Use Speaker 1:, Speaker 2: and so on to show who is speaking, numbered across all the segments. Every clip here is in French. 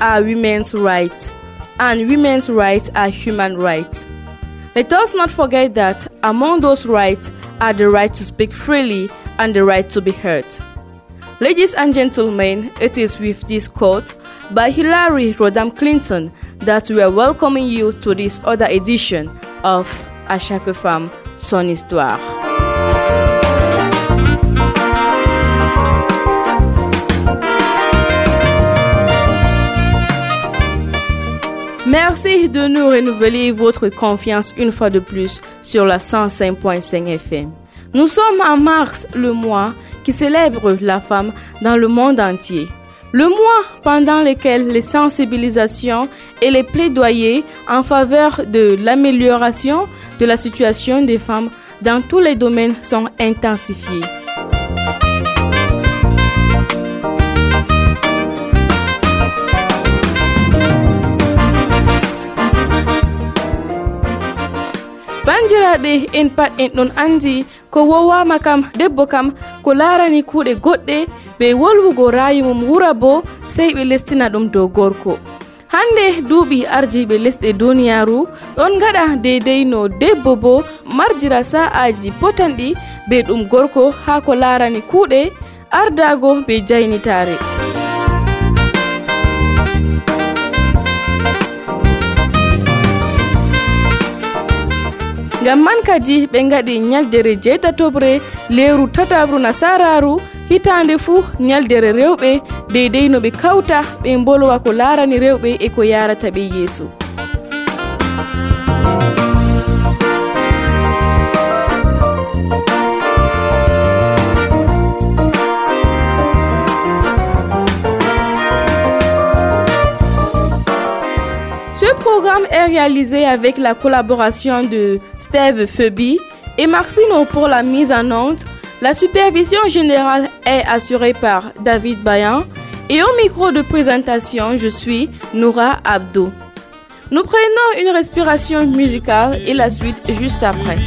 Speaker 1: Are women's rights, and women's rights are human rights. Let us not forget that among those rights are the right to speak freely and the right to be heard. Ladies and gentlemen, it is with this quote by Hillary Rodham Clinton that we are welcoming you to this other edition of chaque femme son histoire. Merci de nous renouveler votre confiance une fois de plus sur la 105.5 FM. Nous sommes en mars, le mois qui célèbre la femme dans le monde entier. Le mois pendant lequel les sensibilisations et les plaidoyers en faveur de l'amélioration de la situation des femmes dans tous les domaines sont intensifiés. bandiraɓe en pat en ɗon andi ko wowama kam debbo kam ko larani kuuɗe goɗɗe ɓe wolwugo rayu mum wura bo sey ɓe lestina ɗum dow gorko. Hande duuɓi ardiɓe lesɗe duniyaru ɗon gaɗa deydey no debbo bo marjira sa'aji potanɗi be ɗum gorko ha ko larani kuuɗe ardago be jaynitare ngam man kadi ɓe gaɗi ñaldere jeetatoɓre leeru tataɓru nasararu hitande fuu ñaldere rewɓe deydey no ɓe kawta ɓe bolwa ko larani rewɓe e ko yarata ɓe yeeso. Programme est réalisé avec la collaboration de Steve Phoebe et Marcino pour la mise en onde. La supervision générale est assurée par David Bayan et au micro de présentation, je suis Noura Abdou. Nous prenons une respiration musicale et la suite juste après.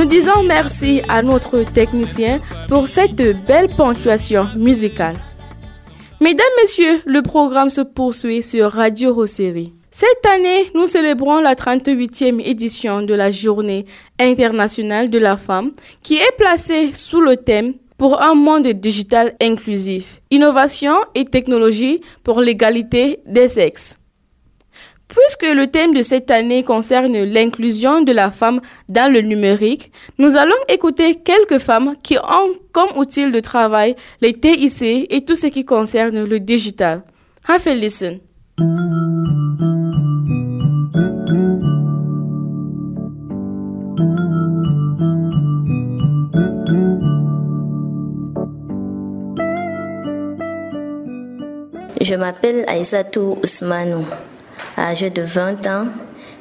Speaker 1: Nous disons merci à notre technicien pour cette belle ponctuation musicale. Mesdames, Messieurs, le programme se poursuit sur Radio Rosserie. Cette année, nous célébrons la 38e édition de la Journée internationale de la femme qui est placée sous le thème pour un monde digital inclusif, innovation et technologie pour l'égalité des sexes. Puisque le thème de cette année concerne l'inclusion de la femme dans le numérique, nous allons écouter quelques femmes qui ont comme outil de travail les TIC et tout ce qui concerne le digital. Have a listen.
Speaker 2: Je m'appelle Aïssatou Ousmanou, âgée de 20 ans,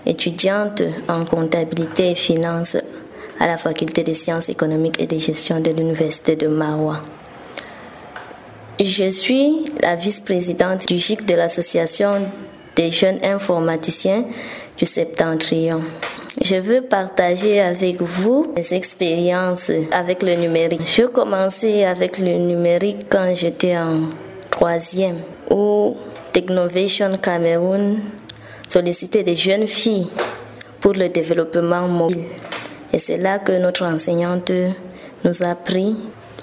Speaker 2: étudiante en comptabilité et finance à la faculté des sciences économiques et de gestion de l'université de Maroua. Je suis la vice-présidente du GIC de l'association des jeunes informaticiens du Septentrion. Je veux partager avec vous mes expériences avec le numérique. Je commençais avec le numérique quand j'étais en troisième où Technovation Cameroun sollicitait des jeunes filles pour le développement mobile. Et c'est là que notre enseignante nous a pris.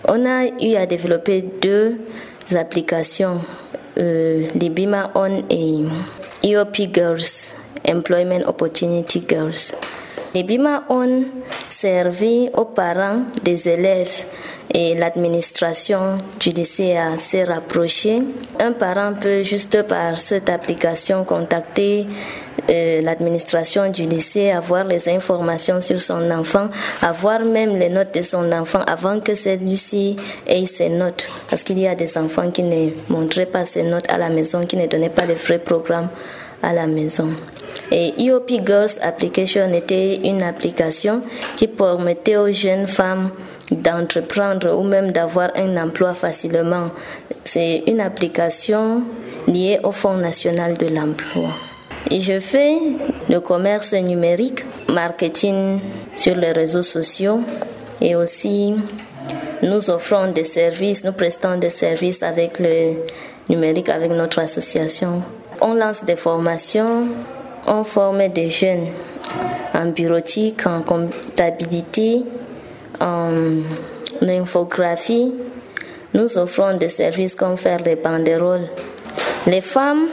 Speaker 2: On a eu à développer deux applications, euh, Libima On et EOP Girls, Employment Opportunity Girls. Libima On servait aux parents des élèves et l'administration du lycée s'est rapprochée. Un parent peut juste par cette application contacter euh, l'administration du lycée, avoir les informations sur son enfant, avoir même les notes de son enfant avant que celui-ci ait ses notes. Parce qu'il y a des enfants qui ne montraient pas ses notes à la maison, qui ne donnaient pas de vrais programmes à la maison. Et EOP Girls Application était une application qui permettait aux jeunes femmes d'entreprendre ou même d'avoir un emploi facilement. C'est une application liée au Fonds national de l'emploi. Je fais le commerce numérique, marketing sur les réseaux sociaux et aussi nous offrons des services, nous prestons des services avec le numérique, avec notre association. On lance des formations, on forme des jeunes en bureautique, en comptabilité, en infographie, nous offrons des services comme faire des banderoles. Les femmes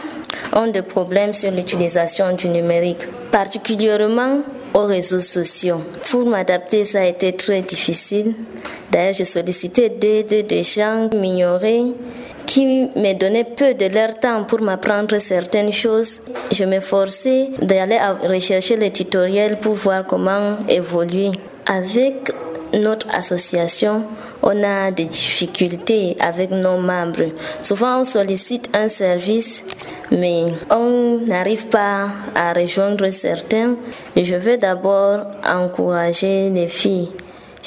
Speaker 2: ont des problèmes sur l'utilisation du numérique, particulièrement aux réseaux sociaux. Pour m'adapter, ça a été très difficile. D'ailleurs, j'ai sollicité d'aide des gens qui m'ignoraient, qui me donnaient peu de leur temps pour m'apprendre certaines choses. Je m'efforçais d'aller rechercher les tutoriels pour voir comment évoluer. Avec notre association, on a des difficultés avec nos membres. Souvent, on sollicite un service, mais on n'arrive pas à rejoindre certains. je veux d'abord encourager les filles.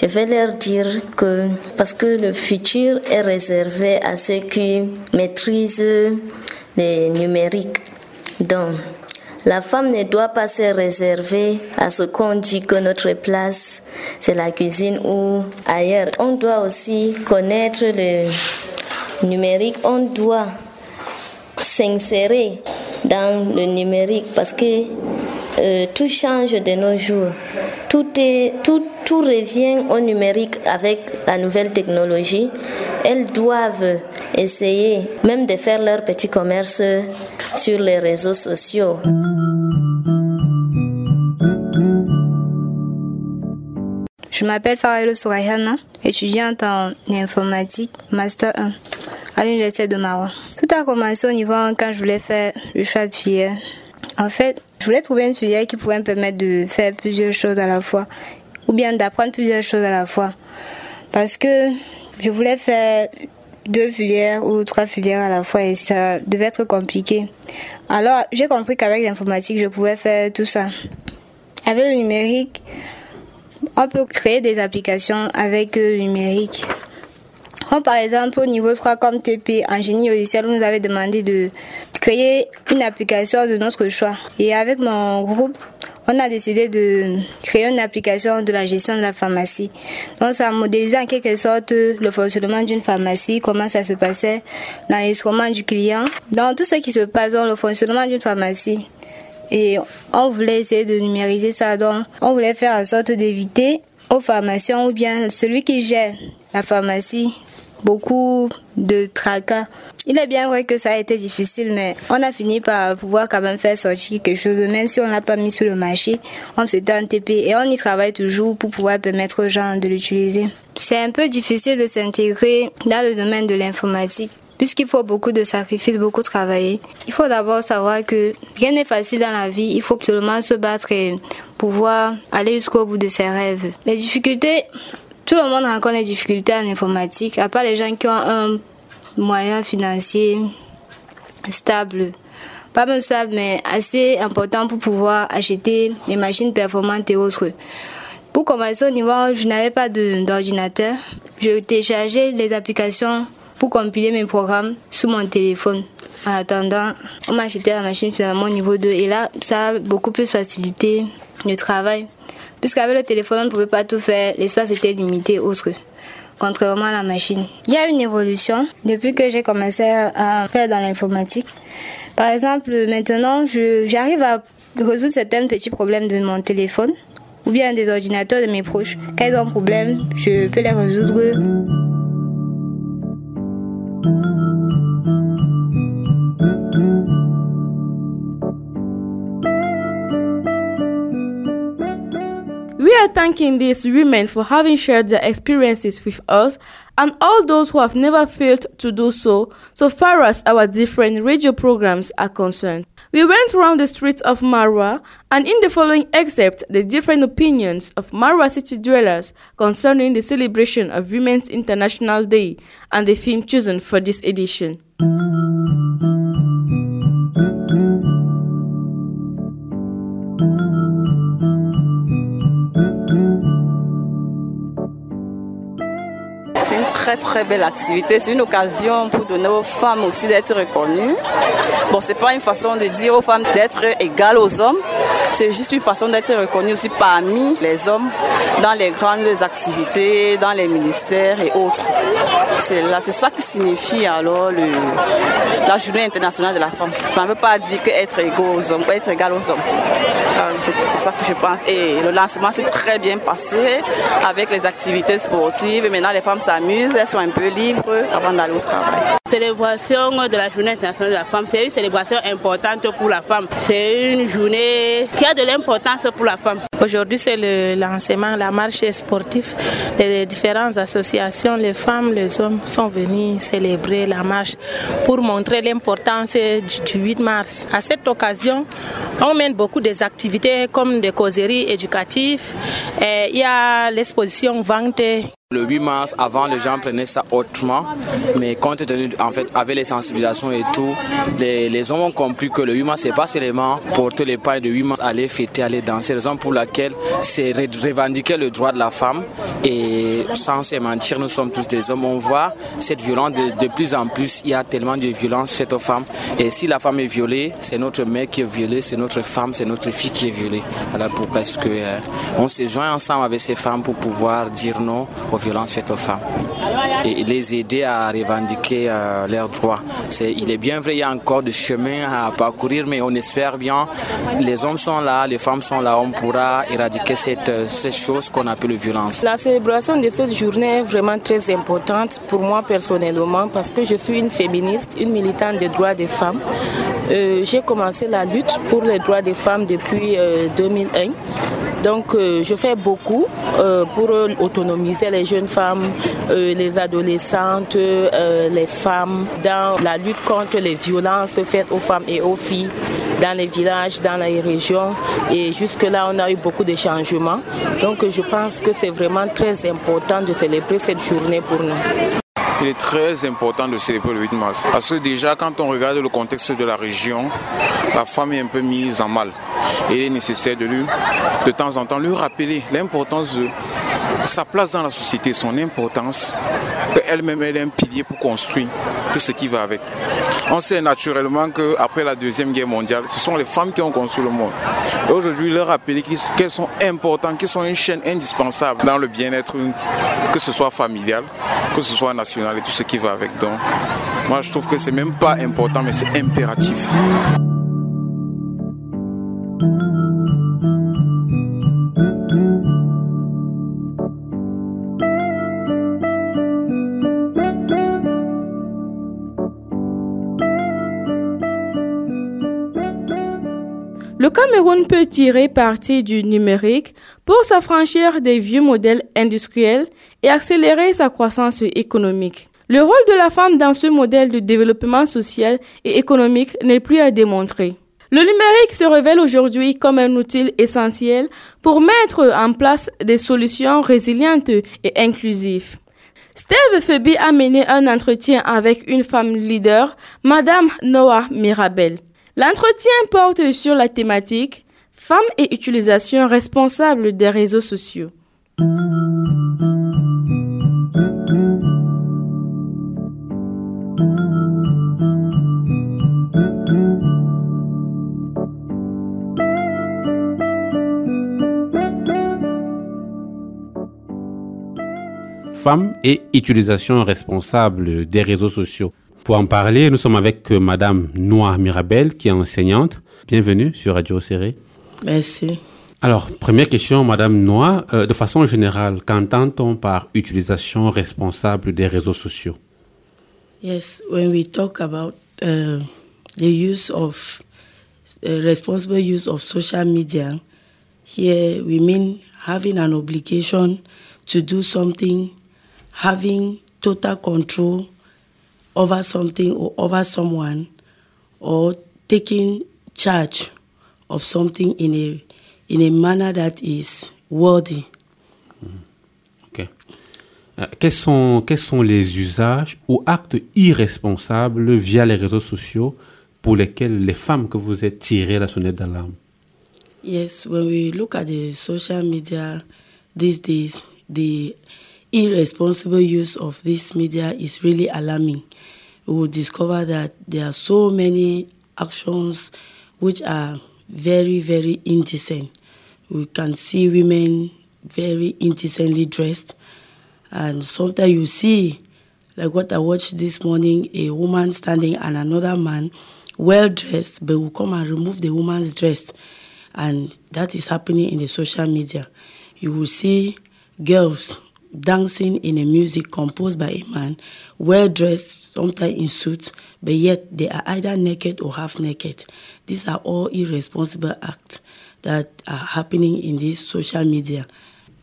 Speaker 2: Je vais leur dire que parce que le futur est réservé à ceux qui maîtrisent les numériques. Donc, la femme ne doit pas se réserver à ce qu'on dit que notre place, c'est la cuisine ou ailleurs. On doit aussi connaître le numérique. On doit s'insérer dans le numérique parce que euh, tout change de nos jours. Tout, est, tout, tout revient au numérique avec la nouvelle technologie. Elles doivent essayer même de faire leur petit commerce sur les réseaux sociaux.
Speaker 3: Je m'appelle Farelo Sourayana, étudiante en informatique, Master 1, à l'Université de Maroc. Tout a commencé au niveau quand je voulais faire le choix de filière. En fait, je voulais trouver une filière qui pouvait me permettre de faire plusieurs choses à la fois, ou bien d'apprendre plusieurs choses à la fois. Parce que je voulais faire deux filières ou trois filières à la fois et ça devait être compliqué. Alors, j'ai compris qu'avec l'informatique, je pouvais faire tout ça. Avec le numérique, on peut créer des applications avec le numérique. Par exemple au niveau 3 comme TP en génie logiciel, vous nous avez demandé de créer une application de notre choix. Et avec mon groupe, on a décidé de créer une application de la gestion de la pharmacie. Donc ça a modélisé en quelque sorte le fonctionnement d'une pharmacie, comment ça se passait, l'enregistrement du client, dans tout ce qui se passe dans le fonctionnement d'une pharmacie. Et on voulait essayer de numériser ça. Donc, on voulait faire en sorte d'éviter aux pharmaciens ou bien celui qui gère la pharmacie beaucoup de tracas. Il est bien vrai que ça a été difficile, mais on a fini par pouvoir quand même faire sortir quelque chose, même si on l'a pas mis sur le marché. On s'était un TP et on y travaille toujours pour pouvoir permettre aux gens de l'utiliser. C'est un peu difficile de s'intégrer dans le domaine de l'informatique puisqu'il faut beaucoup de sacrifices, beaucoup travailler. Il faut d'abord savoir que rien n'est facile dans la vie. Il faut seulement se battre et pouvoir aller jusqu'au bout de ses rêves. Les difficultés, tout le monde rencontre les difficultés en informatique, à part les gens qui ont un moyen financier stable. Pas même stable, mais assez important pour pouvoir acheter des machines performantes et autres. Pour commencer au niveau, je n'avais pas d'ordinateur. Je téléchargeais les applications pour compiler mes programmes sur mon téléphone. En attendant, on m'a acheté la machine finalement au niveau 2 et là, ça a beaucoup plus facilité le travail. Puisqu'avec le téléphone, on ne pouvait pas tout faire, l'espace était limité autre contrairement à la machine. Il y a une évolution depuis que j'ai commencé à faire dans l'informatique. Par exemple, maintenant, j'arrive à résoudre certains petits problèmes de mon téléphone ou bien des ordinateurs de mes proches. Quand ils ont un problème, je peux les résoudre.
Speaker 1: We are thanking these women for having shared their experiences with us and all those who have never failed to do so, so far as our different radio programs are concerned. We went around the streets of Marwa and in the following excerpt the different opinions of Marwa city dwellers concerning the celebration of Women's International Day and the theme chosen for this edition.
Speaker 4: C'est une très très belle activité. C'est une occasion pour donner aux femmes aussi d'être reconnues. Bon, c'est pas une façon de dire aux femmes d'être égales aux hommes. C'est juste une façon d'être reconnues aussi parmi les hommes dans les grandes activités, dans les ministères et autres. C'est là, c'est ça qui signifie alors la journée internationale de la femme. Ça ne veut pas dire qu'être égaux aux hommes, être égal aux hommes. C'est ça que je pense. Et le lancement s'est très bien passé avec les activités sportives. Et maintenant, les femmes elles sont un peu libres avant d'aller au travail.
Speaker 5: Célébration de la journée internationale de la femme, c'est une célébration importante pour la femme. C'est une journée qui a de l'importance pour la femme.
Speaker 6: Aujourd'hui, c'est le lancement, la marche sportive. Les différentes associations, les femmes, les hommes sont venus célébrer la marche pour montrer l'importance du 8 mars. À cette occasion, on mène beaucoup des activités comme des causeries éducatives. Et il y a l'exposition vente
Speaker 7: le 8 mars, avant, les gens prenaient ça autrement, mais compte tenu, en fait, avec les sensibilisations et tout, les, hommes ont compris que le 8 mars, c'est pas seulement porter les pailles de 8 mars, aller fêter, aller danser, raison pour laquelle c'est revendiquer le droit de la femme et sans se mentir, nous sommes tous des hommes. On voit cette violence de, de plus en plus, il y a tellement de violence faite aux femmes et si la femme est violée, c'est notre mère qui est violée, c'est notre femme, c'est notre fille qui est violée. Voilà pourquoi est-ce que euh, on se joint ensemble avec ces femmes pour pouvoir dire non aux violences faites aux femmes et les aider à revendiquer euh, leurs droits. Il est bien vrai, il y a encore du chemin à parcourir, mais on espère bien, les hommes sont là, les femmes sont là, on pourra éradiquer cette, ces choses qu'on appelle violence.
Speaker 5: La célébration de cette journée est vraiment très importante pour moi personnellement parce que je suis une féministe, une militante des droits des femmes. Euh, j'ai commencé la lutte pour les droits des femmes depuis euh, 2001. Donc euh, je fais beaucoup euh, pour autonomiser les jeunes femmes, euh, les adolescentes, les femmes dans la lutte contre les violences faites aux femmes et aux filles dans les villages, dans les régions. Et jusque-là, on a eu beaucoup de changements. Donc je pense que c'est vraiment très important de célébrer cette journée pour nous.
Speaker 8: Il est très important de célébrer le 8 mars. Parce que déjà, quand on regarde le contexte de la région, la femme est un peu mise en mal. Il est nécessaire de lui, de temps en temps, lui rappeler l'importance de sa place dans la société, son importance, qu'elle-même elle est un pilier pour construire tout ce qui va avec. On sait naturellement qu'après la Deuxième Guerre mondiale, ce sont les femmes qui ont construit le monde. Et aujourd'hui, leur rappeler qu'elles sont importantes, qu'elles sont une chaîne indispensable dans le bien-être, que ce soit familial, que ce soit national et tout ce qui va avec. Donc, moi, je trouve que c'est même pas important, mais c'est impératif.
Speaker 1: Le Cameroun peut tirer parti du numérique pour s'affranchir des vieux modèles industriels et accélérer sa croissance économique. Le rôle de la femme dans ce modèle de développement social et économique n'est plus à démontrer. Le numérique se révèle aujourd'hui comme un outil essentiel pour mettre en place des solutions résilientes et inclusives. Steve Febi a mené un entretien avec une femme leader, Madame Noah Mirabel. L'entretien porte sur la thématique Femmes et utilisation responsable des réseaux sociaux.
Speaker 9: femmes et utilisation responsable des réseaux sociaux. Pour en parler, nous sommes avec euh, Madame Noah Mirabel, qui est enseignante. Bienvenue sur Radio Serré.
Speaker 10: Merci.
Speaker 9: Alors, première question, Madame Noah. Euh, de façon générale, qu'entend-on par utilisation responsable des réseaux sociaux?
Speaker 10: Yes, when we talk about uh, the use of uh, responsible use of social media, here we mean having an obligation to do something having total control over something or over someone or taking charge of something in a in a manner that is worthy.
Speaker 9: Euh, quels, sont, quels sont les usages ou actes irresponsables via les réseaux sociaux pour lesquels les femmes que vous êtes tirées la sonnette d'alarme?
Speaker 10: Yes, when we look at the social media these days, the irresponsible use of this media is really alarming. We will discover that there are so many actions which are very, very indecent. We can see women very indecently dressed, and sometimes you see, like what I watched this morning, a woman standing and another man well dressed, but will come and remove the woman's dress, and that is happening in the social media. You will see girls dancing in a music composed by a man, well dressed, sometimes in suits, but yet they are either naked or half naked. These are all irresponsible acts that are happening in this social media.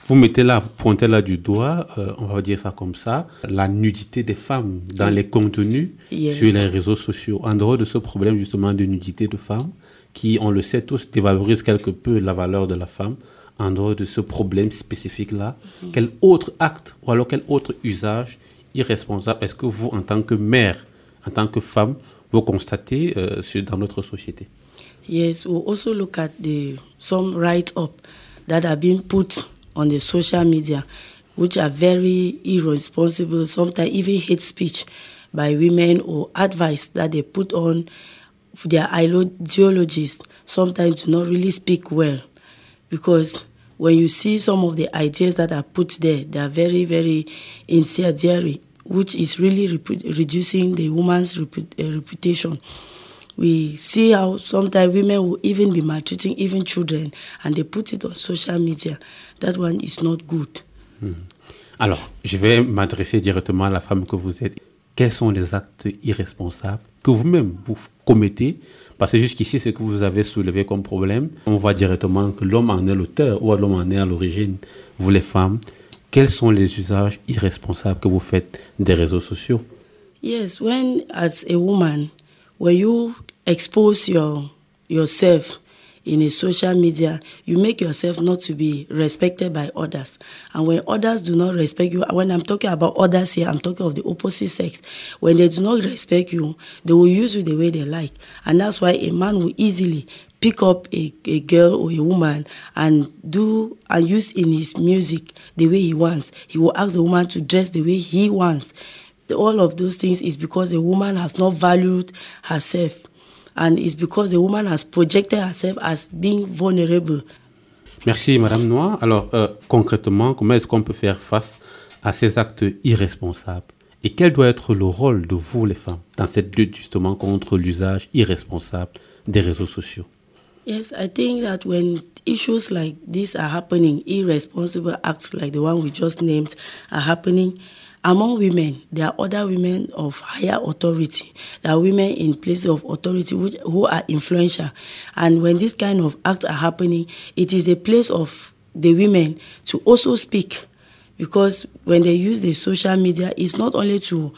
Speaker 9: Vous mettez là, vous pointez là du doigt, euh, on va dire ça comme ça, la nudité des femmes dans les contenus
Speaker 10: Yes.
Speaker 9: sur les réseaux sociaux. En dehors de ce problème justement de nudité de femmes, qui, on le sait tous, dévalorise quelque peu la valeur de la femme, en dehors de ce problème spécifique-là, quel autre acte ou alors quel autre usage irresponsable est-ce que vous, en tant que mère, en tant que femme, vous constatez euh, dans notre société?
Speaker 10: Yes, we'll also look at the some write-up that are being put on the social media, which are very irresponsible, sometimes even hate speech by women or advice that they put on their ideologies, sometimes do not really speak well. Because when you see some of the ideas that are put there, they are very, very incendiary, which is really reducing the woman's uh, reputation. We see how sometimes women will even be maltreating even children and they put it on social media. That one is not good.
Speaker 9: Alors, je vais m'adresser directement à la femme que vous êtes. Quels sont les actes irresponsables que vous-même vous commettez? Parce que jusqu'ici, ce que vous avez soulevé comme problème, on voit directement que l'homme en est l'auteur ou l'homme en est à l'origine. Vous les femmes, quels sont les usages irresponsables que vous faites des réseaux sociaux?
Speaker 10: Yes, when as a woman, when you expose your yourself in a social media, you make yourself not to be respected by others. And when others do not respect you, when I'm talking about others here, I'm talking of the opposite sex. When they do not respect you, they will use you the way they like. And that's why a man will easily pick up a, a girl or a woman and do and use in his music the way he wants. He will ask the woman to dress the way he wants. All of those things is because the woman has not valued herself and it's because the woman has projected herself as being vulnerable.
Speaker 9: Merci, Madame Noir. Alors, euh, concrètement, comment est-ce qu'on peut faire face à ces actes irresponsables? Et quel doit être le rôle de vous, les femmes, dans cette lutte justement contre l'usage irresponsable des réseaux sociaux?
Speaker 10: Yes, I think that when issues like this are happening, irresponsible acts like the one we just named are happening, among women, there are other women of higher authority. There are women in places of authority which, who are influential. And when this kind of acts are happening, it is the place of the women to also speak. Because when they use the social media, it's not only to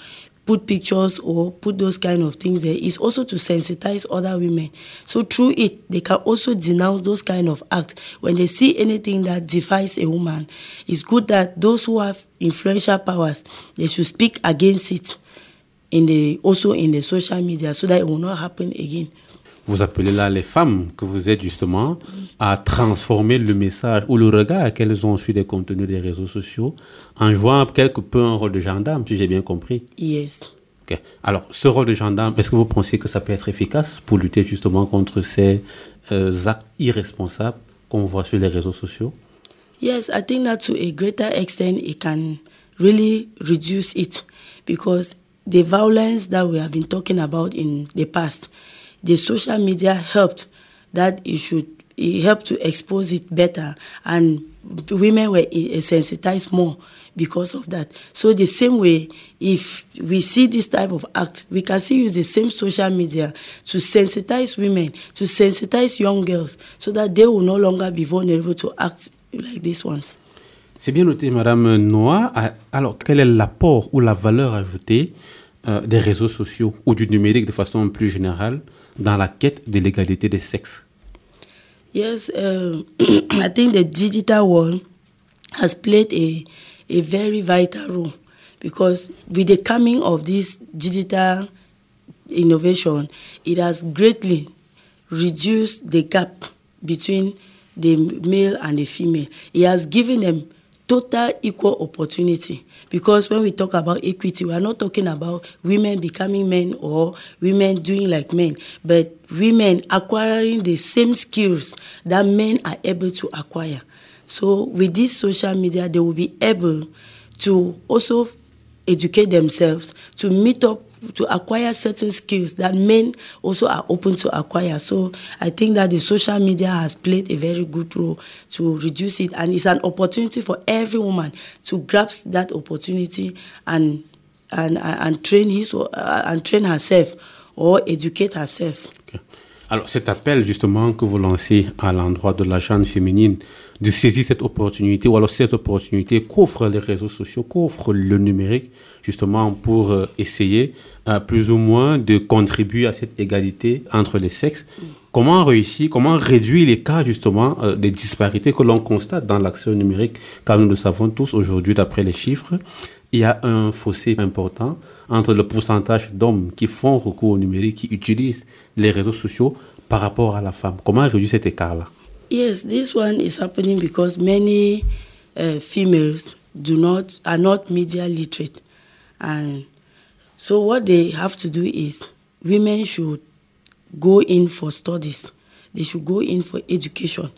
Speaker 10: put pictures or put those kind of things there is also to sensitize other women. So through it, they can also denounce those kind of acts. When they see anything that defies a woman, it's good that those who have influential powers, they should speak against it in the also in the social media so that it will not happen again.
Speaker 9: Vous appelez là les femmes que vous êtes justement à transformer le message ou le regard qu'elles ont sur les contenus des réseaux sociaux en jouant quelque peu un rôle de gendarme, si j'ai bien compris.
Speaker 10: Yes.
Speaker 9: Ok. Alors, ce rôle de gendarme, est-ce que vous pensez que ça peut être efficace pour lutter justement contre ces euh, actes irresponsables qu'on voit sur les réseaux sociaux?
Speaker 10: Yes, I think that to a greater extent it can really reduce it because the violence that we have been talking about in the past, the social media helped that it should it helped to expose it better and women were i- sensitized more because of that. So the same way, if we see this type of act, we can still use the same social media to sensitize women, to sensitize young girls, so that they will no longer be vulnerable to act like these ones.
Speaker 9: C'est bien noté, Madame Noah. Ah, Alors, quel est l'apport ou la valeur ajoutée euh, des réseaux sociaux ou du numérique de façon plus générale dans la quête de l'égalité des sexes
Speaker 10: Yes, uh, I think the digital world has played a, a very vital role because with the coming of this digital innovation, it has greatly reduced the gap between the male and the female. It has given them total equal opportunity because when we talk about equity we are not talking about women becoming men or women doing like men but women acquiring the same skills that men are able to acquire. So with this social media they will be able to also educate themselves to meet up to acquire certain skills that men also are open to acquire. So I think that the social media has played a very good role to reduce it, and it's an opportunity for every woman to grasp that opportunity and and and train his uh, and train herself or educate herself.
Speaker 9: Ok. Alors, cet appel justement que vous lancez à l'endroit de la jeune féminine de saisir cette opportunité, ou alors cette opportunité qu'offrent les réseaux sociaux, qu'offre le numérique, justement pour euh, essayer euh, plus ou moins de contribuer à cette égalité entre les sexes. Comment réussir, comment réduire les cas justement euh, des disparités que l'on constate dans l'accès au numérique, car nous le savons tous aujourd'hui d'après les chiffres, il y a un fossé important entre le pourcentage d'hommes qui font recours au numérique, qui utilisent les réseaux sociaux par rapport à la femme. Comment réduire cet écart-là?
Speaker 10: Yes, this one is happening because many uh, females do not are not media literate, and so what they have to do is women should go in for studies. They should go in for education.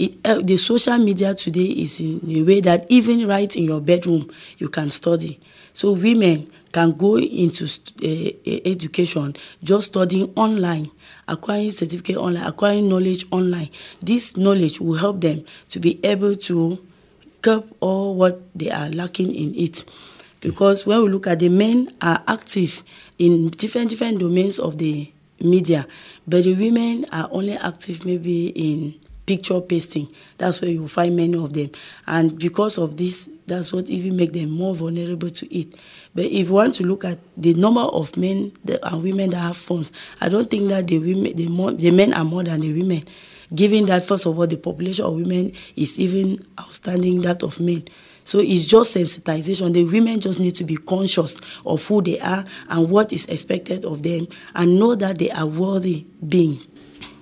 Speaker 10: It, uh, the social media today is in a way that even right in your bedroom you can study. So women can go into uh, education just studying online acquiring certificate online acquiring knowledge online this knowledge will help them to be able to curb all what they are lacking in it because when we look at the men are active in different different domains of the media but the women are only active maybe in picture pasting. That's where you find many of them. And because of this that's what even make them more vulnerable to it. But if you want to look at the number of men and women that have phones i don't think that the women the, more, the men are more than the women. Given that first of all the population of women is even outstanding that of men. So it's just sensitization. The women just need to be conscious of who they are and what is expected of them and know that they are worthy beings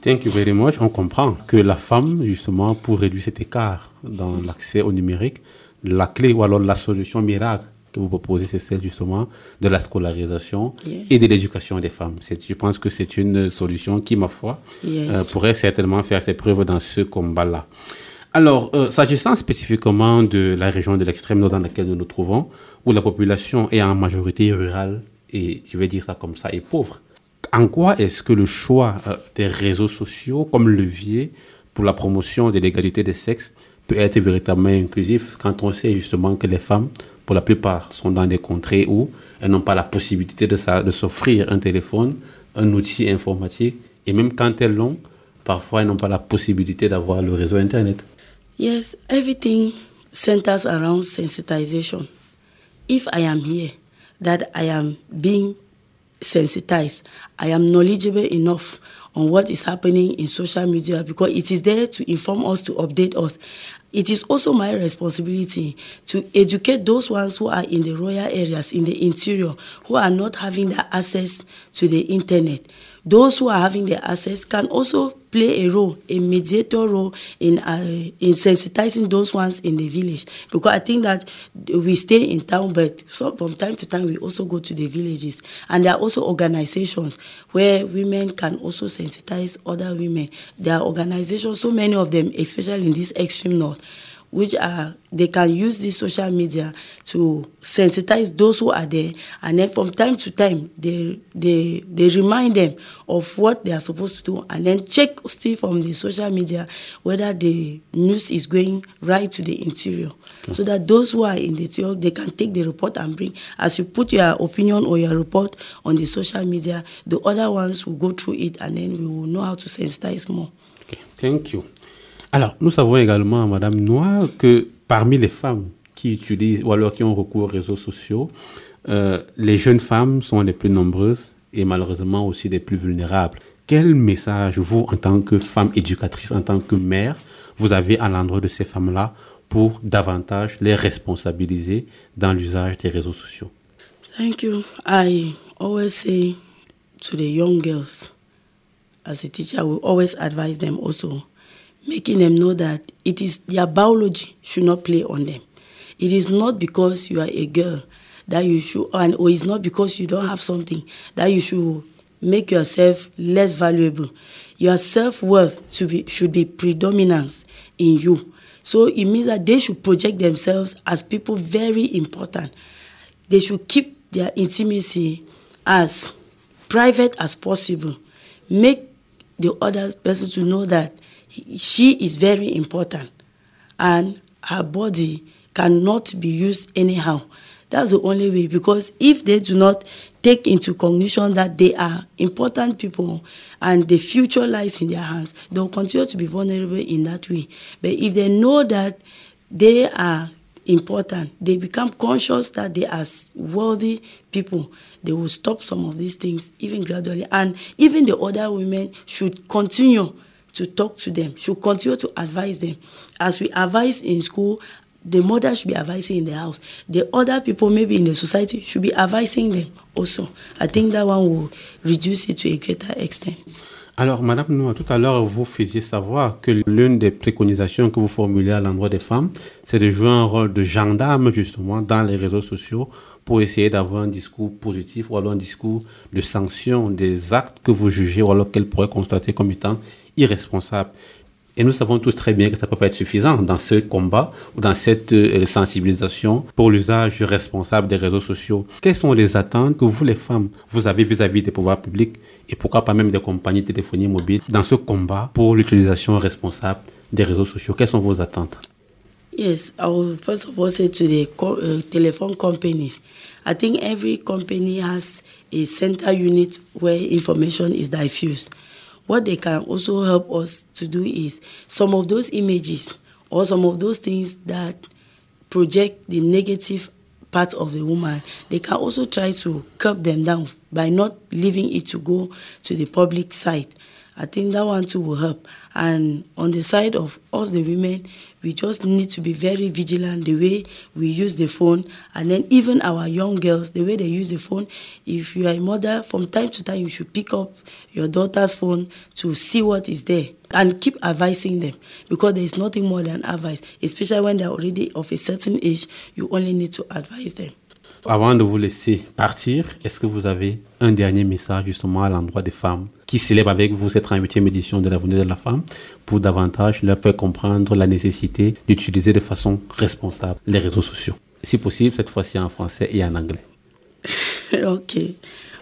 Speaker 9: Thank you very much. On comprend que la femme, justement, pour réduire cet écart dans l'accès au numérique, la clé ou alors la solution miracle que vous proposez, c'est celle justement de la scolarisation
Speaker 10: Yeah.
Speaker 9: et de l'éducation des femmes. Je pense que c'est une solution qui, ma foi,
Speaker 10: Yes.
Speaker 9: euh, pourrait certainement faire ses preuves dans ce combat-là. Alors, euh, s'agissant spécifiquement de la région de l'extrême nord dans laquelle nous nous trouvons, où la population est en majorité rurale et, je vais dire ça comme ça, est pauvre, en quoi est-ce que le choix euh, des réseaux sociaux comme levier pour la promotion de l'égalité des sexes peut être véritablement inclusif quand on sait justement que les femmes pour la plupart, sont dans des contrées où elles n'ont pas la possibilité de, s'offrir un téléphone, un outil informatique. Et même quand elles l'ont, parfois, elles n'ont pas la possibilité d'avoir le réseau Internet?
Speaker 10: Yes, everything centers around sensitization. If I am here, that I am being sensitized, I am knowledgeable enough on what is happening in social media because it is there to inform us, to update us. It is also my responsibility to educate those ones who are in the rural areas, in the interior, who are not having the access to the internet. Those who are having the access can also play a role, a mediator role in uh, in sensitizing those ones in the village. Because I think that we stay in town, but from time to time we also go to the villages, and there are also organizations where women can also sensitize other women. There are organizations, so many of them, especially in this extreme north, which are they can use this social media to sensitize those who are there. And then from time to time they they they remind them of what they are supposed to do and then check still from the social media whether the news is going right to the interior. So that those who are in the interior they can take the report and bring. As you put your opinion or your report on the social media the other ones will go through it and then we will know how to sensitize more.
Speaker 9: Ok, Thank you. Alors, nous savons également, Madame Noir, que parmi les femmes qui utilisent ou alors qui ont recours aux réseaux sociaux, euh, les jeunes femmes sont les plus nombreuses et malheureusement aussi les plus vulnérables. Quel message, vous, en tant que femme éducatrice, en tant que mère, vous avez à l'endroit de ces femmes-là pour davantage les responsabiliser dans l'usage des réseaux sociaux?
Speaker 10: Thank you. I always say to the young girls, as a teacher, I will always advise them also, making them know that it is their biology should not play on them. It is not because you are a girl that you should, and or it's not because you don't have something that you should make yourself less valuable. Your self worth should be should be predominant in you. So it means that they should project themselves as people very important they should keep their intimacy as private as possible. Make the other person to know that she is very important and her body cannot be used anyhow. That's the only way because if they do not take into cognition that they are important people and the future lies in their hands, they'll continue to be vulnerable in that way. But if they know that they are important. They become conscious that they are worthy people. They will stop some of these things even gradually. And even the other women should continue to talk to them, should continue to advise them. As we advise in school, the mother should be advising in the house. The other people, maybe in the society, should be advising them also. I think that one will reduce it to a greater extent.
Speaker 9: Alors, Madame Noah, tout à l'heure, vous faisiez savoir que l'une des préconisations que vous formulez à l'endroit des femmes, c'est de jouer un rôle de gendarme, justement, dans les réseaux sociaux pour essayer d'avoir un discours positif ou alors un discours de sanction des actes que vous jugez ou alors qu'elles pourraient constater comme étant irresponsables. Et nous savons tous très bien que ça ne peut pas être suffisant dans ce combat ou dans cette euh, sensibilisation pour l'usage responsable des réseaux sociaux. Quelles sont les attentes que vous, les femmes, vous avez vis-à-vis des pouvoirs publics et pourquoi pas même des compagnies de téléphonie mobile dans ce combat pour l'utilisation responsable des réseaux sociaux? Quelles sont vos attentes?
Speaker 10: Yes, I will first of all say to the co- uh, telephone companies, I think every company has a center unit where information is diffused. What they can also help us to do is some of those images or some of those things that project the negative part of the woman, they can also try to curb them down by not leaving it to go to the public side. I think that one too will help. And on the side of us, the women, we just need to be very vigilant the way we use the phone. And then even our young girls, the way they use the phone. If you are a mother, from time to time, you should pick up your daughter's phone to see what is there and keep advising them because there is nothing more than advice, especially when they're already of a certain age. You only need to advise them.
Speaker 9: Avant de vous laisser partir, est-ce que vous avez un dernier message justement à l'endroit des femmes qui célèbrent avec vous cette 38e édition de l'avenir de la femme pour davantage leur faire comprendre la nécessité d'utiliser de façon responsable les réseaux sociaux? Si possible, cette fois-ci en français et en anglais.
Speaker 10: okay.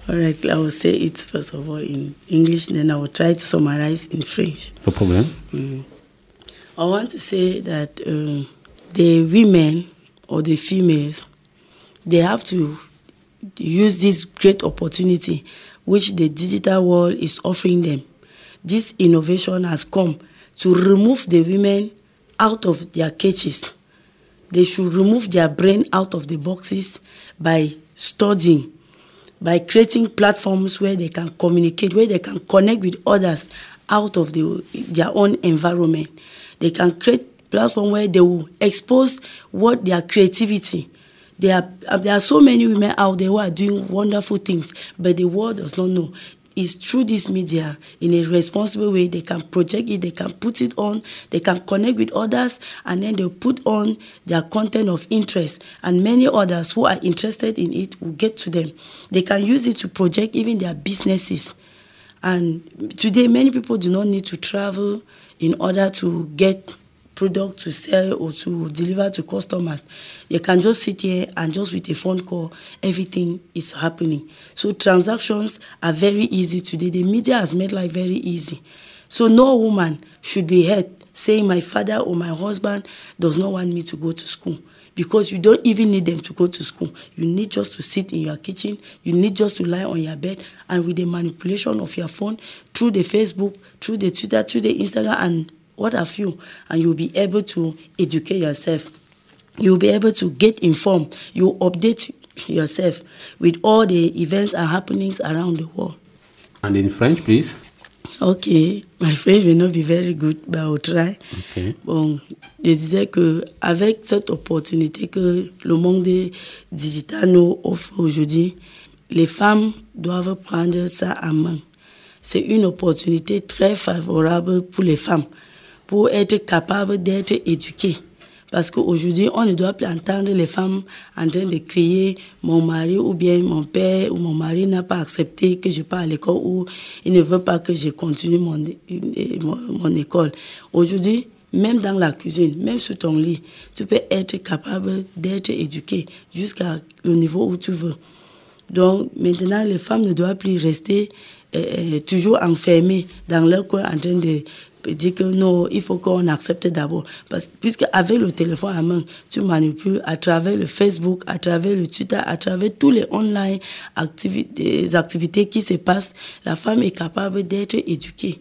Speaker 10: All right. I will say it first of all in English, then I will try to summarize in French.
Speaker 9: Pas de problème.
Speaker 10: Mm. I want to say that uh, the women or the females they have to use this great opportunity which the digital world is offering them. This innovation has come to remove the women out of their cages. They should remove their brain out of the boxes by studying, by creating platforms where they can communicate, where they can connect with others out of the, their own environment. They can create platform where they will expose what their creativity. There are, uh, there are so many women out there who are doing wonderful things, but the world does not know. It's through this media in a responsible way they can project it, they can put it on, they can connect with others, and then they put on their content of interest. And many others who are interested in it will get to them. They can use it to project even their businesses. And today, many people do not need to travel in order to get product to sell or to deliver to customers. You can just sit here and just with a phone call, everything is happening. So transactions are very easy today. The media has made life very easy. So no woman should be hurt saying my father or my husband does not want me to go to school because you don't even need them to go to school. You need just to sit in your kitchen. You need just to lie on your bed and with the manipulation of your phone through the Facebook, through the Twitter, through the Instagram and what have you, and you'll be able to educate yourself. You'll be able to get informed. You'll update yourself with all the events and happenings around the world.
Speaker 9: And in French, please.
Speaker 10: Ok, my French may not be very good, but I'll try.
Speaker 9: Okay.
Speaker 10: Bon, je disais que avec cette opportunité que le monde digital nous offre aujourd'hui, les femmes doivent prendre ça en main. C'est une opportunité très favorable pour les femmes pour être capable d'être éduquées. Parce qu'aujourd'hui, on ne doit plus entendre les femmes en train de crier mon mari ou bien mon père ou mon mari n'a pas accepté que je parte à l'école ou il ne veut pas que je continue mon, mon, mon école. Aujourd'hui, même dans la cuisine, même sur ton lit, tu peux être capable d'être éduqué jusqu'à le niveau où tu veux. Donc maintenant, les femmes ne doivent plus rester euh, toujours enfermées dans leur coin en train de dire que non, il faut qu'on accepte d'abord. Parce puisque avec le téléphone à main, tu manipules à travers le Facebook, à travers le Twitter, à travers tous les online activités, activités qui se passent, la femme est capable d'être éduquée.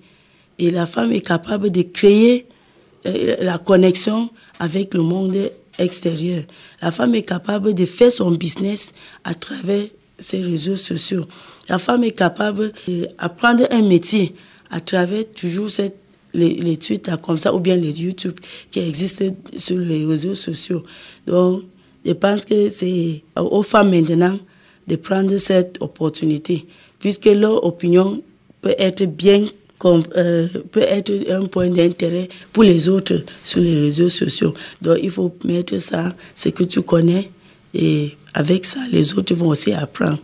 Speaker 10: Et la femme est capable de créer euh, la connexion avec le monde extérieur. La femme est capable de faire son business à travers ses réseaux sociaux. La femme est capable d'apprendre un métier à travers toujours cette les, les Twitter comme ça, ou bien les YouTube qui existent sur les réseaux sociaux. Donc, je pense que c'est aux femmes maintenant de prendre cette opportunité, puisque leur opinion peut être bien euh, peut être un point d'intérêt pour les autres sur les réseaux sociaux. Donc, il faut mettre ça, ce que tu connais, et avec ça, les autres vont aussi apprendre.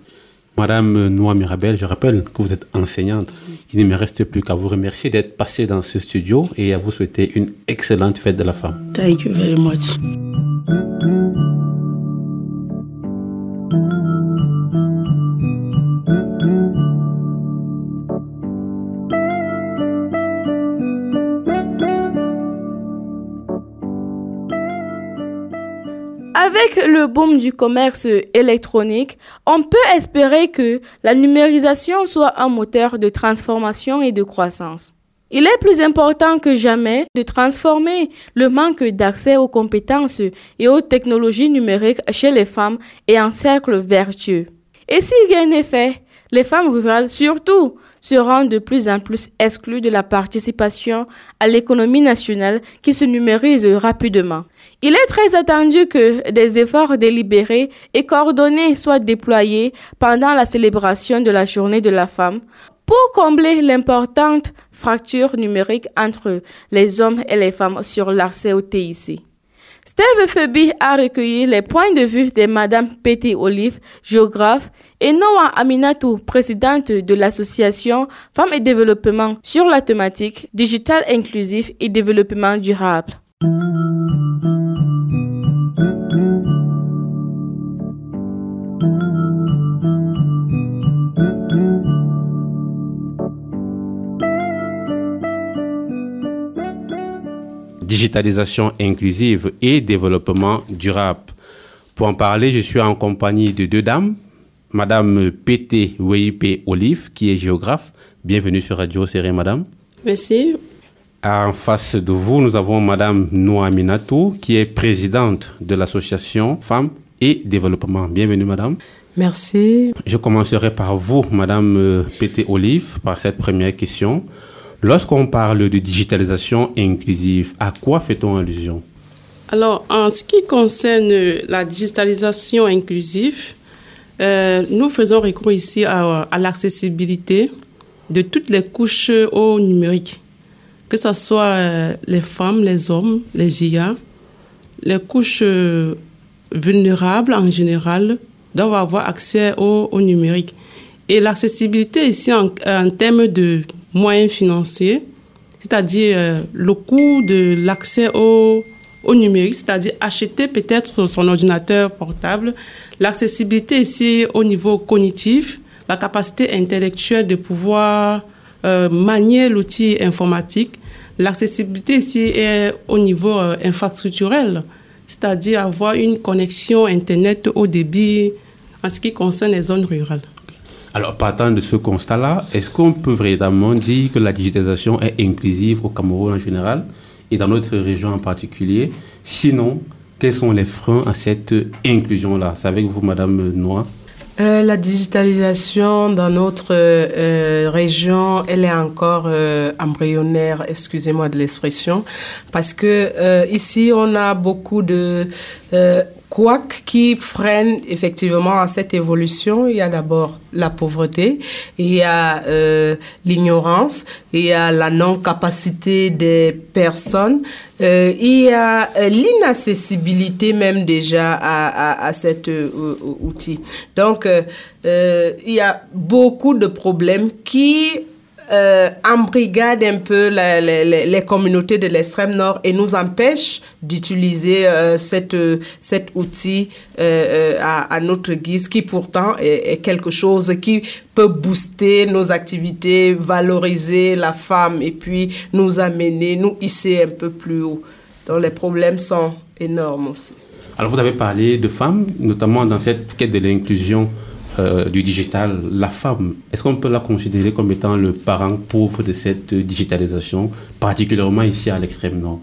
Speaker 9: Madame Noa Mirabel, je rappelle que vous êtes enseignante. Il ne me reste plus qu'à vous remercier d'être passée dans ce studio et à vous souhaiter une excellente fête de la femme.
Speaker 10: Thank you very much.
Speaker 1: Avec le boom du commerce électronique, on peut espérer que la numérisation soit un moteur de transformation et de croissance. Il est plus important que jamais de transformer le manque d'accès aux compétences et aux technologies numériques chez les femmes et un cercle vertueux. Et si rien n'est fait, les femmes rurales surtout seront de plus en plus exclues de la participation à l'économie nationale qui se numérise rapidement. Il est très attendu que des efforts délibérés et coordonnés soient déployés pendant la célébration de la journée de la femme pour combler l'importante fracture numérique entre les hommes et les femmes sur l'accès au TIC. Steve Febi a recueilli les points de vue de Madame Pété Olive, géographe, et Noah Aminatou, présidente de l'association Femmes et Développement sur la thématique Digital inclusif et développement durable.
Speaker 9: Digitalisation inclusive et développement durable. Pour en parler, je suis en compagnie de deux dames. Madame Pété Weipe Olive, qui est géographe. Bienvenue sur Radio Série, madame.
Speaker 11: Merci.
Speaker 9: En face de vous, nous avons Madame Noa Minato, qui est présidente de l'association Femmes et Développement. Bienvenue, Madame.
Speaker 12: Merci.
Speaker 9: Je commencerai par vous, Madame Pété Olive, par cette première question. Lorsqu'on parle de digitalisation inclusive, à quoi fait-on allusion?
Speaker 11: Alors, en ce qui concerne la digitalisation inclusive, euh, nous faisons recours ici à, l'accessibilité de toutes les couches au numérique que ce soit euh, les femmes, les hommes, les IA, les couches euh, vulnérables en général doivent avoir accès au, numérique. Et l'accessibilité ici en, termes de moyens financiers, c'est-à-dire euh, le coût de l'accès au, numérique, c'est-à-dire acheter peut-être son ordinateur portable, l'accessibilité ici au niveau cognitif, la capacité intellectuelle de pouvoir manier l'outil informatique, L'accessibilité ici est au niveau euh, infrastructurel, c'est-à-dire avoir une connexion Internet au débit en ce qui concerne les zones rurales.
Speaker 9: Alors, partant de ce constat-là, est-ce qu'on peut véritablement dire que la digitalisation est inclusive au Cameroun en général et dans notre région en particulier? Sinon, quels sont les freins à cette inclusion-là? C'est avec vous, Madame Noir.
Speaker 12: Euh, la digitalisation dans notre euh, région, elle est encore euh, embryonnaire, excusez-moi de l'expression, parce que ici on a beaucoup de quoi qui freine effectivement à cette évolution, il y a d'abord la pauvreté, il y a euh, l'ignorance, il y a la non-capacité des personnes, euh, il y a euh, l'inaccessibilité même déjà à, à, à cet outil. Donc, il y a beaucoup de problèmes qui euh, embrigade un peu les communautés de l'extrême nord et nous empêche d'utiliser euh, cette, cet outil euh, à, notre guise qui pourtant est, quelque chose qui peut booster nos activités, valoriser la femme et puis nous amener, nous hisser un peu plus haut. Donc les problèmes sont énormes aussi.
Speaker 9: Alors vous avez parlé de femmes, notamment dans cette quête de l'inclusion euh, du digital, la femme, est-ce qu'on peut la considérer comme étant le parent pauvre de cette digitalisation, particulièrement ici à l'extrême nord?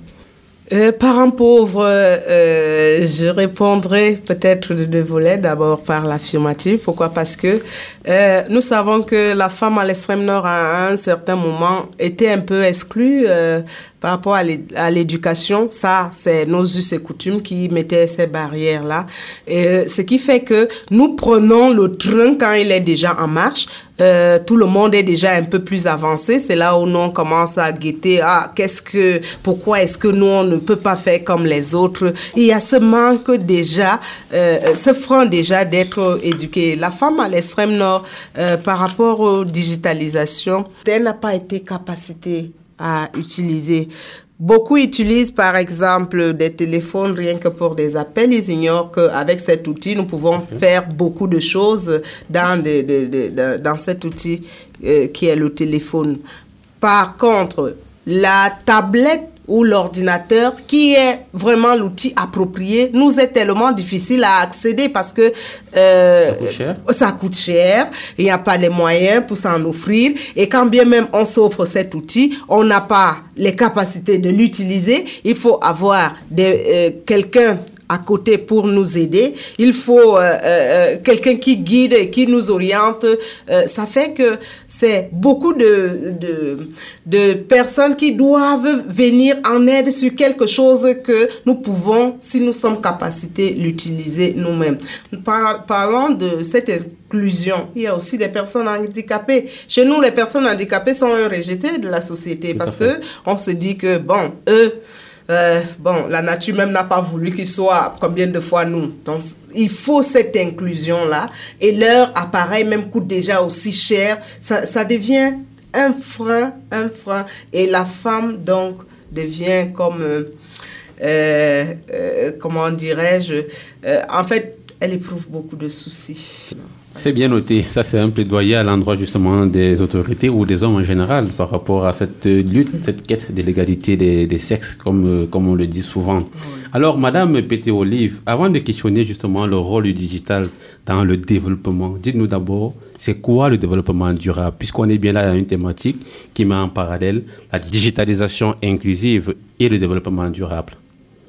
Speaker 12: Euh, parent pauvre, euh, je répondrai peut-être de deux volets. D'abord par l'affirmative. Pourquoi? Parce que euh, nous savons que la femme à l'extrême nord à un certain moment était un peu exclue euh, par rapport à l'éducation. Ça, c'est nos us et coutumes qui mettaient ces barrières-là. Et ce qui fait que nous prenons le train quand il est déjà en marche. Euh, tout le monde est déjà un peu plus avancé. C'est là où nous on commence à guetter. Ah, qu'est-ce que, pourquoi est-ce que nous on ne peut pas faire comme les autres? Il y a ce manque déjà, euh, ce frein déjà d'être éduqué. La femme à l'extrême nord, euh, par rapport aux digitalisation, elle n'a pas été capacitée à utiliser. Beaucoup utilisent par exemple des téléphones rien que pour des appels. Ils ignorent qu'avec cet outil, nous pouvons faire beaucoup de choses dans, dans cet outil euh, qui est le téléphone. Par contre, la tablette ou l'ordinateur, qui est vraiment l'outil approprié, nous est tellement difficile à accéder parce que
Speaker 9: euh, ça, coûte cher.
Speaker 12: ça coûte cher, il n'y a pas les moyens pour s'en offrir, et quand bien même on s'offre cet outil, on n'a pas les capacités de l'utiliser, il faut avoir euh, quelqu'un à côté pour nous aider. Il faut euh, euh, euh, quelqu'un qui guide et qui nous oriente. ça fait que c'est beaucoup de, de, de, personnes qui doivent venir en aide sur quelque chose que nous pouvons, si nous sommes capacités, l'utiliser nous-mêmes. Par, parlons de cette inclusion. Il y a aussi des personnes handicapées. Chez nous, les personnes handicapées sont un rejeté de la société parce que on se dit que, bon, eux, euh, bon, la nature même n'a pas voulu qu'ils soient combien de fois nous. Donc, il faut cette inclusion-là. Et leur appareil même coûte déjà aussi cher. Ça, devient un frein, un frein. Et la femme, donc, devient comme, euh, euh, comment dirais-je, en fait, elle éprouve beaucoup de soucis.
Speaker 9: C'est bien noté. Ça, c'est un plaidoyer à l'endroit justement des autorités ou des hommes en général par rapport à cette lutte, cette quête de l'égalité des, des, sexes, comme, euh, comme on le dit souvent. Alors, Madame Pété-Olive, avant de questionner justement le rôle du digital dans le développement, dites-nous d'abord, c'est quoi le développement durable? Puisqu'on est bien là dans une thématique qui met en parallèle la digitalisation inclusive et le développement durable.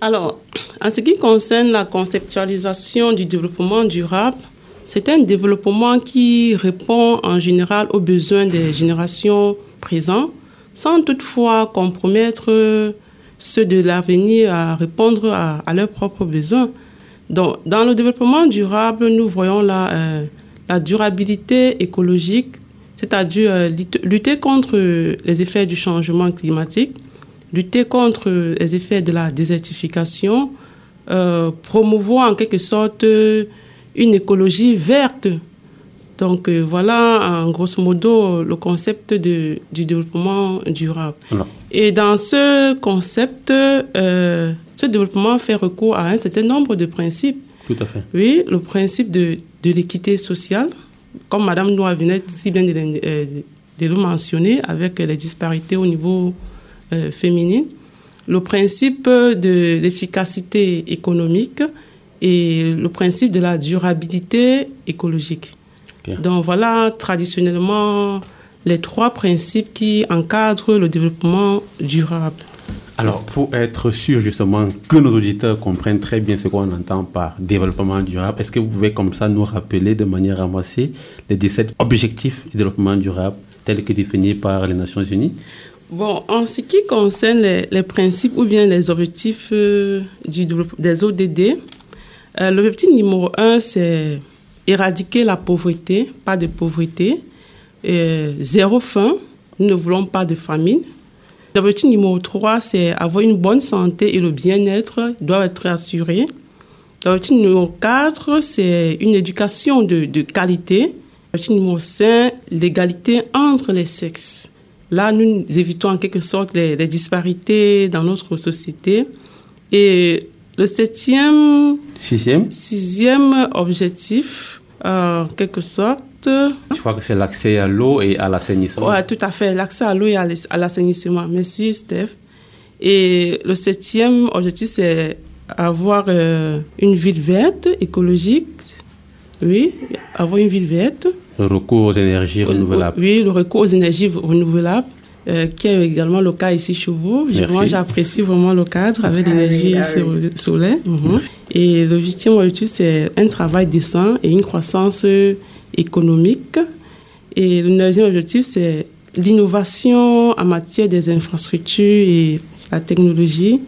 Speaker 11: Alors, en ce qui concerne la conceptualisation du développement durable, c'est un développement qui répond en général aux besoins des générations présentes, sans toutefois compromettre ceux de l'avenir à répondre à, leurs propres besoins. Donc, dans le développement durable, nous voyons euh, la durabilité écologique, c'est-à-dire euh, lutter contre les effets du changement climatique, lutter contre les effets de la désertification, euh, promouvoir en quelque sorte une écologie verte. Donc euh, voilà, en grosso modo, le concept de, du développement durable. Et dans ce concept, euh, ce développement fait recours à un certain nombre de principes.
Speaker 9: Tout à fait.
Speaker 11: Oui, le principe de, de l'équité sociale, comme Madame Noir venait si bien de, euh, de, le mentionner, avec les disparités au niveau féminin. Le principe de l'efficacité économique, et le principe de la durabilité écologique. Donc voilà traditionnellement les trois principes qui encadrent le développement durable.
Speaker 9: Alors, pour être sûr justement que nos auditeurs comprennent très bien ce qu'on entend par développement durable, est-ce que vous pouvez comme ça nous rappeler de manière ramassée les 17 objectifs du développement durable tels que définis par les Nations Unies?
Speaker 11: Bon, en ce qui concerne les, principes ou bien les objectifs euh, du, des ODD, euh, L'objectif numéro un, c'est éradiquer la pauvreté, pas de pauvreté. zéro faim, nous ne voulons pas de famine. L'objectif numéro 3, c'est avoir une bonne santé et le bien-être doivent être assurés. L'objectif numéro 4, c'est une éducation de, de qualité. L'objectif numéro 5, l'égalité entre les sexes. Là, nous évitons en quelque sorte les, les disparités dans notre société. Et le septième.
Speaker 9: Sixième.
Speaker 11: Sixième objectif, en quelque sorte.
Speaker 9: Je crois que c'est l'accès à l'eau et à l'assainissement.
Speaker 11: Oui, tout à fait. L'accès à l'eau et à l'assainissement. Merci, Steph. Et le septième objectif, c'est avoir euh, une ville verte, écologique. Oui, avoir une ville verte.
Speaker 9: Le recours aux énergies renouvelables.
Speaker 11: Oui, le recours aux énergies renouvelables. Euh, qui est également le cas ici chez vous. Moi, j'apprécie vraiment le cadre avec ah l'énergie ah solaire. Mhm. Et le huitième objectif, c'est un travail décent et une croissance économique. Et le neuvième objectif, c'est l'innovation en matière des infrastructures et la technologie